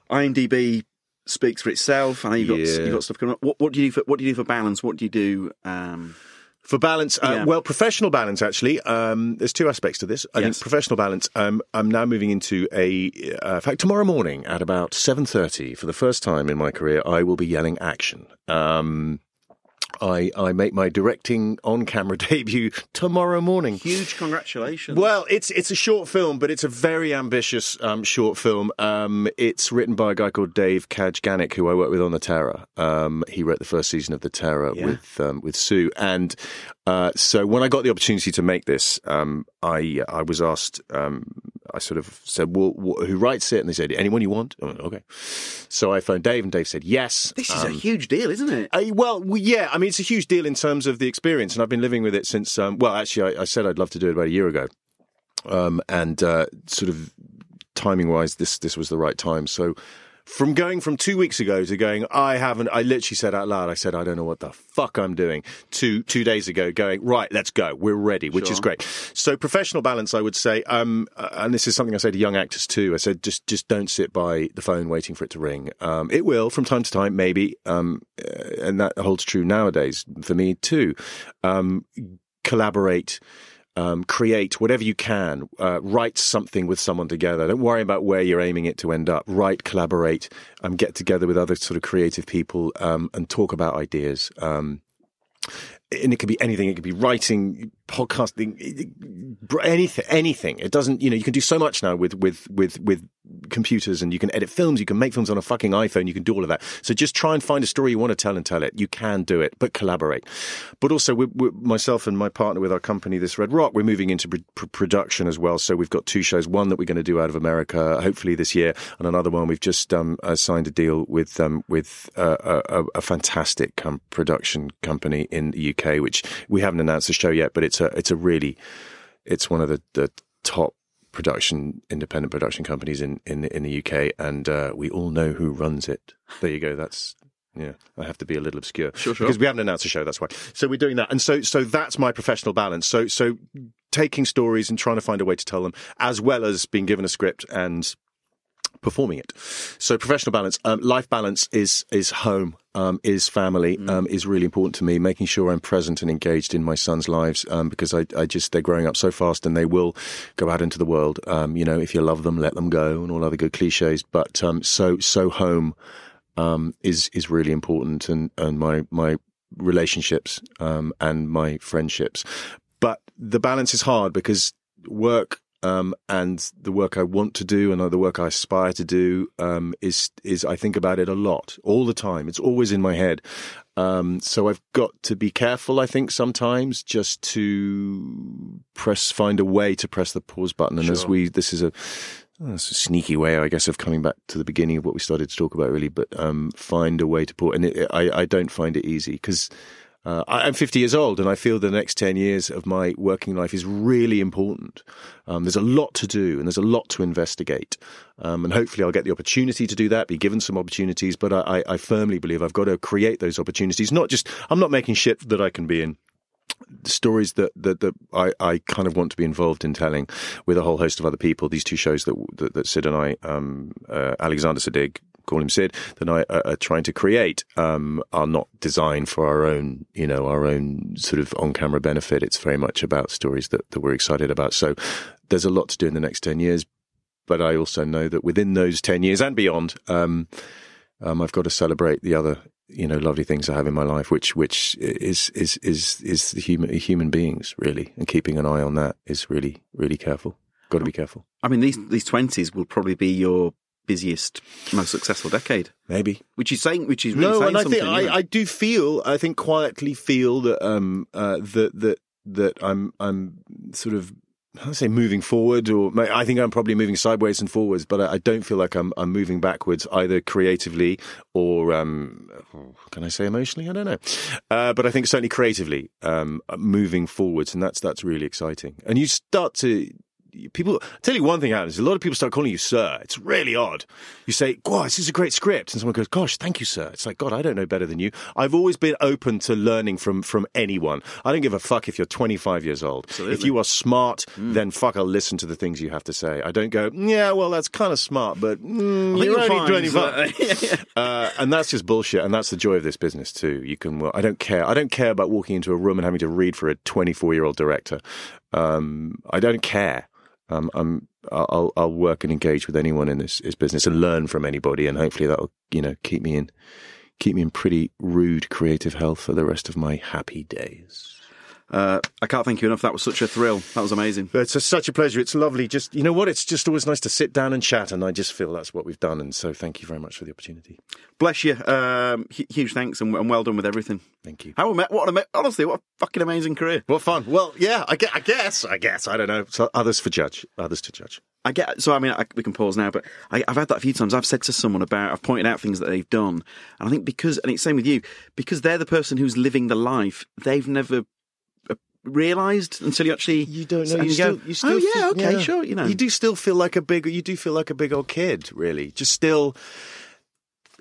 IMDb speaks for itself. I know you've got Yeah. you've got stuff going on. What, what do you do for what do you do for balance? What do you do? Um, For balance, uh, Yeah. well, professional balance actually. Um, there's two aspects to this. I Yes. think professional balance. Um, I'm now moving into a. Uh, in fact, tomorrow morning at about seven thirty, for the first time in my career, I will be yelling action. Um, I I make my directing on camera debut tomorrow morning. Huge congratulations. Well, it's it's a short film, but it's a very ambitious um, short film. Um, it's written by a guy called Dave Kajganich, who I work with on The Terror. Um, he wrote the first season of The Terror Yeah. with um, with Sue, and uh, so when I got the opportunity to make this, um, I I was asked. I sort of said, "Well, wh- who writes it?" And they said, "Anyone you want." I went, okay. So I phoned Dave, and Dave said, "Yes." this is a Um, huge deal, isn't it? well, well, yeah. I mean, it's a huge deal in terms of the experience, and I've been living with it since. Um, well, actually, I, I said I'd love to do it about a year ago, um, and uh, sort of timing wise, this this was the right time. So, from going from two weeks ago to going, I haven't. I literally said out loud, I said, I don't know what the fuck I'm doing. To two days ago, going right, let's go. We're ready, which is great. So, professional balance, I would say, um, uh, and this is something I say to young actors too. I said, just just don't sit by the phone waiting for it to ring. Um, it will from time to time, maybe, um, uh, and that holds true nowadays for me too. Um, collaborate um, create whatever you can, uh, write something with someone together. Don't worry about where you're aiming it to end up. Write, collaborate, um, get together with other sort of creative people um, and talk about ideas. Um, and it could be anything. It could be writing, podcasting, anything. Anything. It doesn't. You know, you can do so much now with with with with computers, and you can edit films. You can make films on a fucking iPhone. You can do all of that. So just try and find a story you want to tell and tell it. You can do it, but collaborate. But also, we we myself and my partner with our company, This Red Rock, we're moving into pr- pr- production as well. So we've got two shows. One that we're going to do out of America, hopefully this year, and another one we've just um, uh, signed a deal with um, with uh, a, a, fantastic com- production company in the UK, which we haven't announced the show yet, but it's a it's a really it's one of the, the top production independent production companies in in, in the UK, and uh, we all know who runs it. There you go. That's yeah. I have to be a little obscure Sure, sure. because we haven't announced the show. That's why. So we're doing that, and so so that's my professional balance. So so taking stories and trying to find a way to tell them, as well as being given a script and performing it. So professional balance, um, life balance is is home, um, is family, um, is really important to me. Making sure I'm present and engaged in my sons' lives um, because I, I just they're growing up so fast and they will go out into the world. Um, you know, if you love them, let them go, and all other good cliches. But um, so so home um, is is really important, and and my my relationships um, and my friendships. But the balance is hard because work um, and the work I want to do and the work I aspire to do um, is is I think about it a lot all the time. It's always in my head. Um, so I've got to be careful. I think sometimes just to press, find a way to press the pause button. And as we, this is a, oh, it's a sneaky way, I guess, of coming back to the beginning of what we started to talk about, really. But um, find a way to pause. And it, I, I don't find it easy because uh, I'm 50 years old, and I feel the next 10 years of my working life is really important. Um, there's a lot to do, and there's a lot to investigate. Um, and hopefully, I'll get the opportunity to do that, be given some opportunities. But I, I, firmly believe I've got to create those opportunities. Not just, I'm not making shit that I can be in stories that, that, that I, I kind of want to be involved in telling with a whole host of other people. These two shows that that, that Sid and I, um, uh, Alexander Siddig, call him Sid, that I uh, are trying to create um, are not designed for our own, you know, our own sort of on-camera benefit. It's very much about stories that, that we're excited about. So there's a lot to do in the next ten years. But I also know that within those ten years and beyond, um, um, I've got to celebrate the other you know lovely things I have in my life, which which is is is is the human human beings really, and keeping an eye on that is really really careful. Got to be careful. I mean, these these twenties will probably be your busiest, most successful decade. Maybe Which is saying, which is really no, and I think. I, I do feel I think quietly feel that um uh, that that that I'm I'm sort of how do I say moving forward, or I think I'm probably moving sideways and forwards, but I, I don't feel like I'm I'm moving backwards either creatively or um, can I say emotionally? I don't know, uh, but I think certainly creatively um, moving forwards, and that's that's really exciting. And you start to people tell you one thing happens. A lot of people start calling you sir. It's really odd. You say, "Wow, this is a great script," and someone goes, "Gosh, thank you, sir." It's like, God, I don't know better than you. I've always been open to learning from from anyone. I don't give a fuck if you're 25 years old. If you are smart, then fuck, I'll listen to the things you have to say. I don't go, "Yeah, well, that's kind of smart, but mm, you're only find 25." uh, and that's just bullshit. And that's the joy of this business too. You can. Well, I don't care. I don't care about walking into a room and having to read for a 24 year old director. Um, I don't care. Um, I'm, I'll, I'll work and engage with anyone in this, this business and learn from anybody, and hopefully that'll you know keep me in keep me in pretty rude creative health for the rest of my happy days. Uh, I can't thank you enough. That was such a thrill. That was amazing. It's a, such a pleasure. It's lovely. Just you know what? It's just always nice to sit down and chat, and I just feel that's what we've done. And so, thank you very much for the opportunity. Bless you. Um, huge thanks and, and well done with everything. Thank you. How what an honestly, what a fucking amazing career. What fun! Well, yeah, I, gue- I guess, I guess, I don't know. So others for judge, others to judge. I get so. I mean, I, we can pause now, but I, I've had that a few times. I've said to someone about, I've pointed out things that they've done, and I think because, and it's same with you, because they're the person who's living the life. They've never realised until you actually You don't know. You, go, still, you still, oh yeah, okay, yeah. sure, you know, you do still feel like a big. You do feel like a big old kid, really. Just still,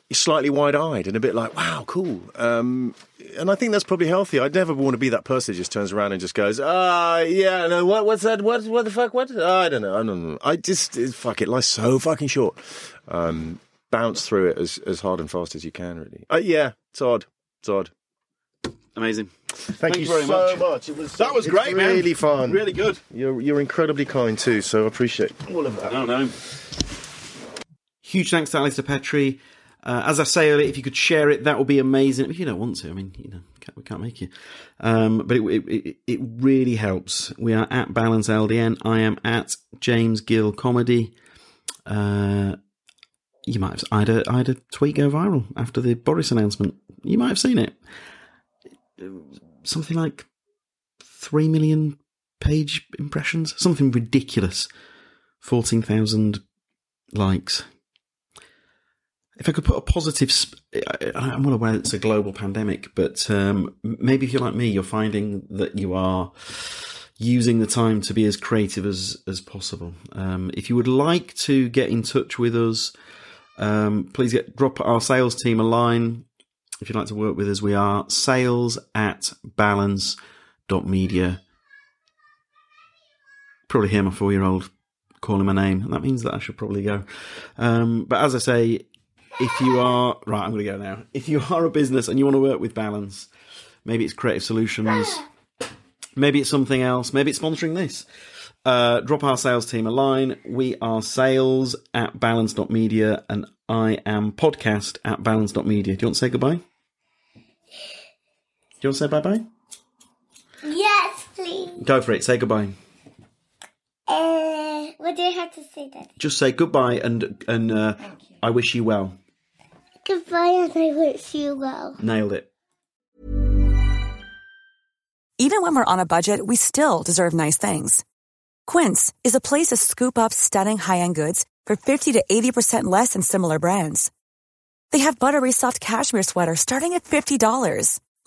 you're slightly wide-eyed and a bit like, wow, cool. Um, and I think that's probably healthy. I'd never want to be that person who just turns around and just goes, ah, yeah, no, what, what's that? What, what the fuck? What? I don't know. I don't know. I just fuck it. Life's so fucking short. Um, bounce through it as as hard and fast as you can. Really. Uh, yeah, it's odd. It's odd. Amazing. Thank, you you, very so much. much. It was That was it's great, man. Really fun. Really good. You're you're incredibly kind too. So I appreciate all of that. I don't know. Huge thanks to Alistair Petrie. Uh, as I say earlier, if you could share it, that would be amazing. If you don't want to, I mean, you know, can't, we can't make you. Um, but it, it, it, it really helps. We are at Balance LDN. I am at James Gill Comedy. Uh, you might have. I had a, I had a tweet go viral after the Boris announcement. You might have seen it. Something like three million page impressions. Something ridiculous. Fourteen thousand likes. If I could put a positive, sp- I- I'm well aware it's a global pandemic, but um, maybe if you're like me, you're finding that you are using the time to be as creative as as possible. Um, if you would like to get in touch with us, um, please get drop our sales team a line. If you'd like to work with us, we are sales at balance.media. Probably hear my four year old calling my name, and that means that I should probably go. Um, but as I say, if you are right, I'm going to go now. If you are a business and you want to work with Balance, maybe it's Creative Solutions, maybe it's something else, maybe it's sponsoring this. Uh, drop our sales team a line. We are sales at balance.media and I am podcast at balance.media. Do you want to say goodbye? Do you want to say bye bye? Yes, please. Go for it. Say goodbye. Uh, what do I have to say then? Just say goodbye and and uh, I wish you well. Goodbye, and I wish you well. Nailed it. Even when we're on a budget, we still deserve nice things. Quince is a place to scoop up stunning high-end goods for 50 to 80% less than similar brands. They have buttery soft cashmere sweaters starting at $50,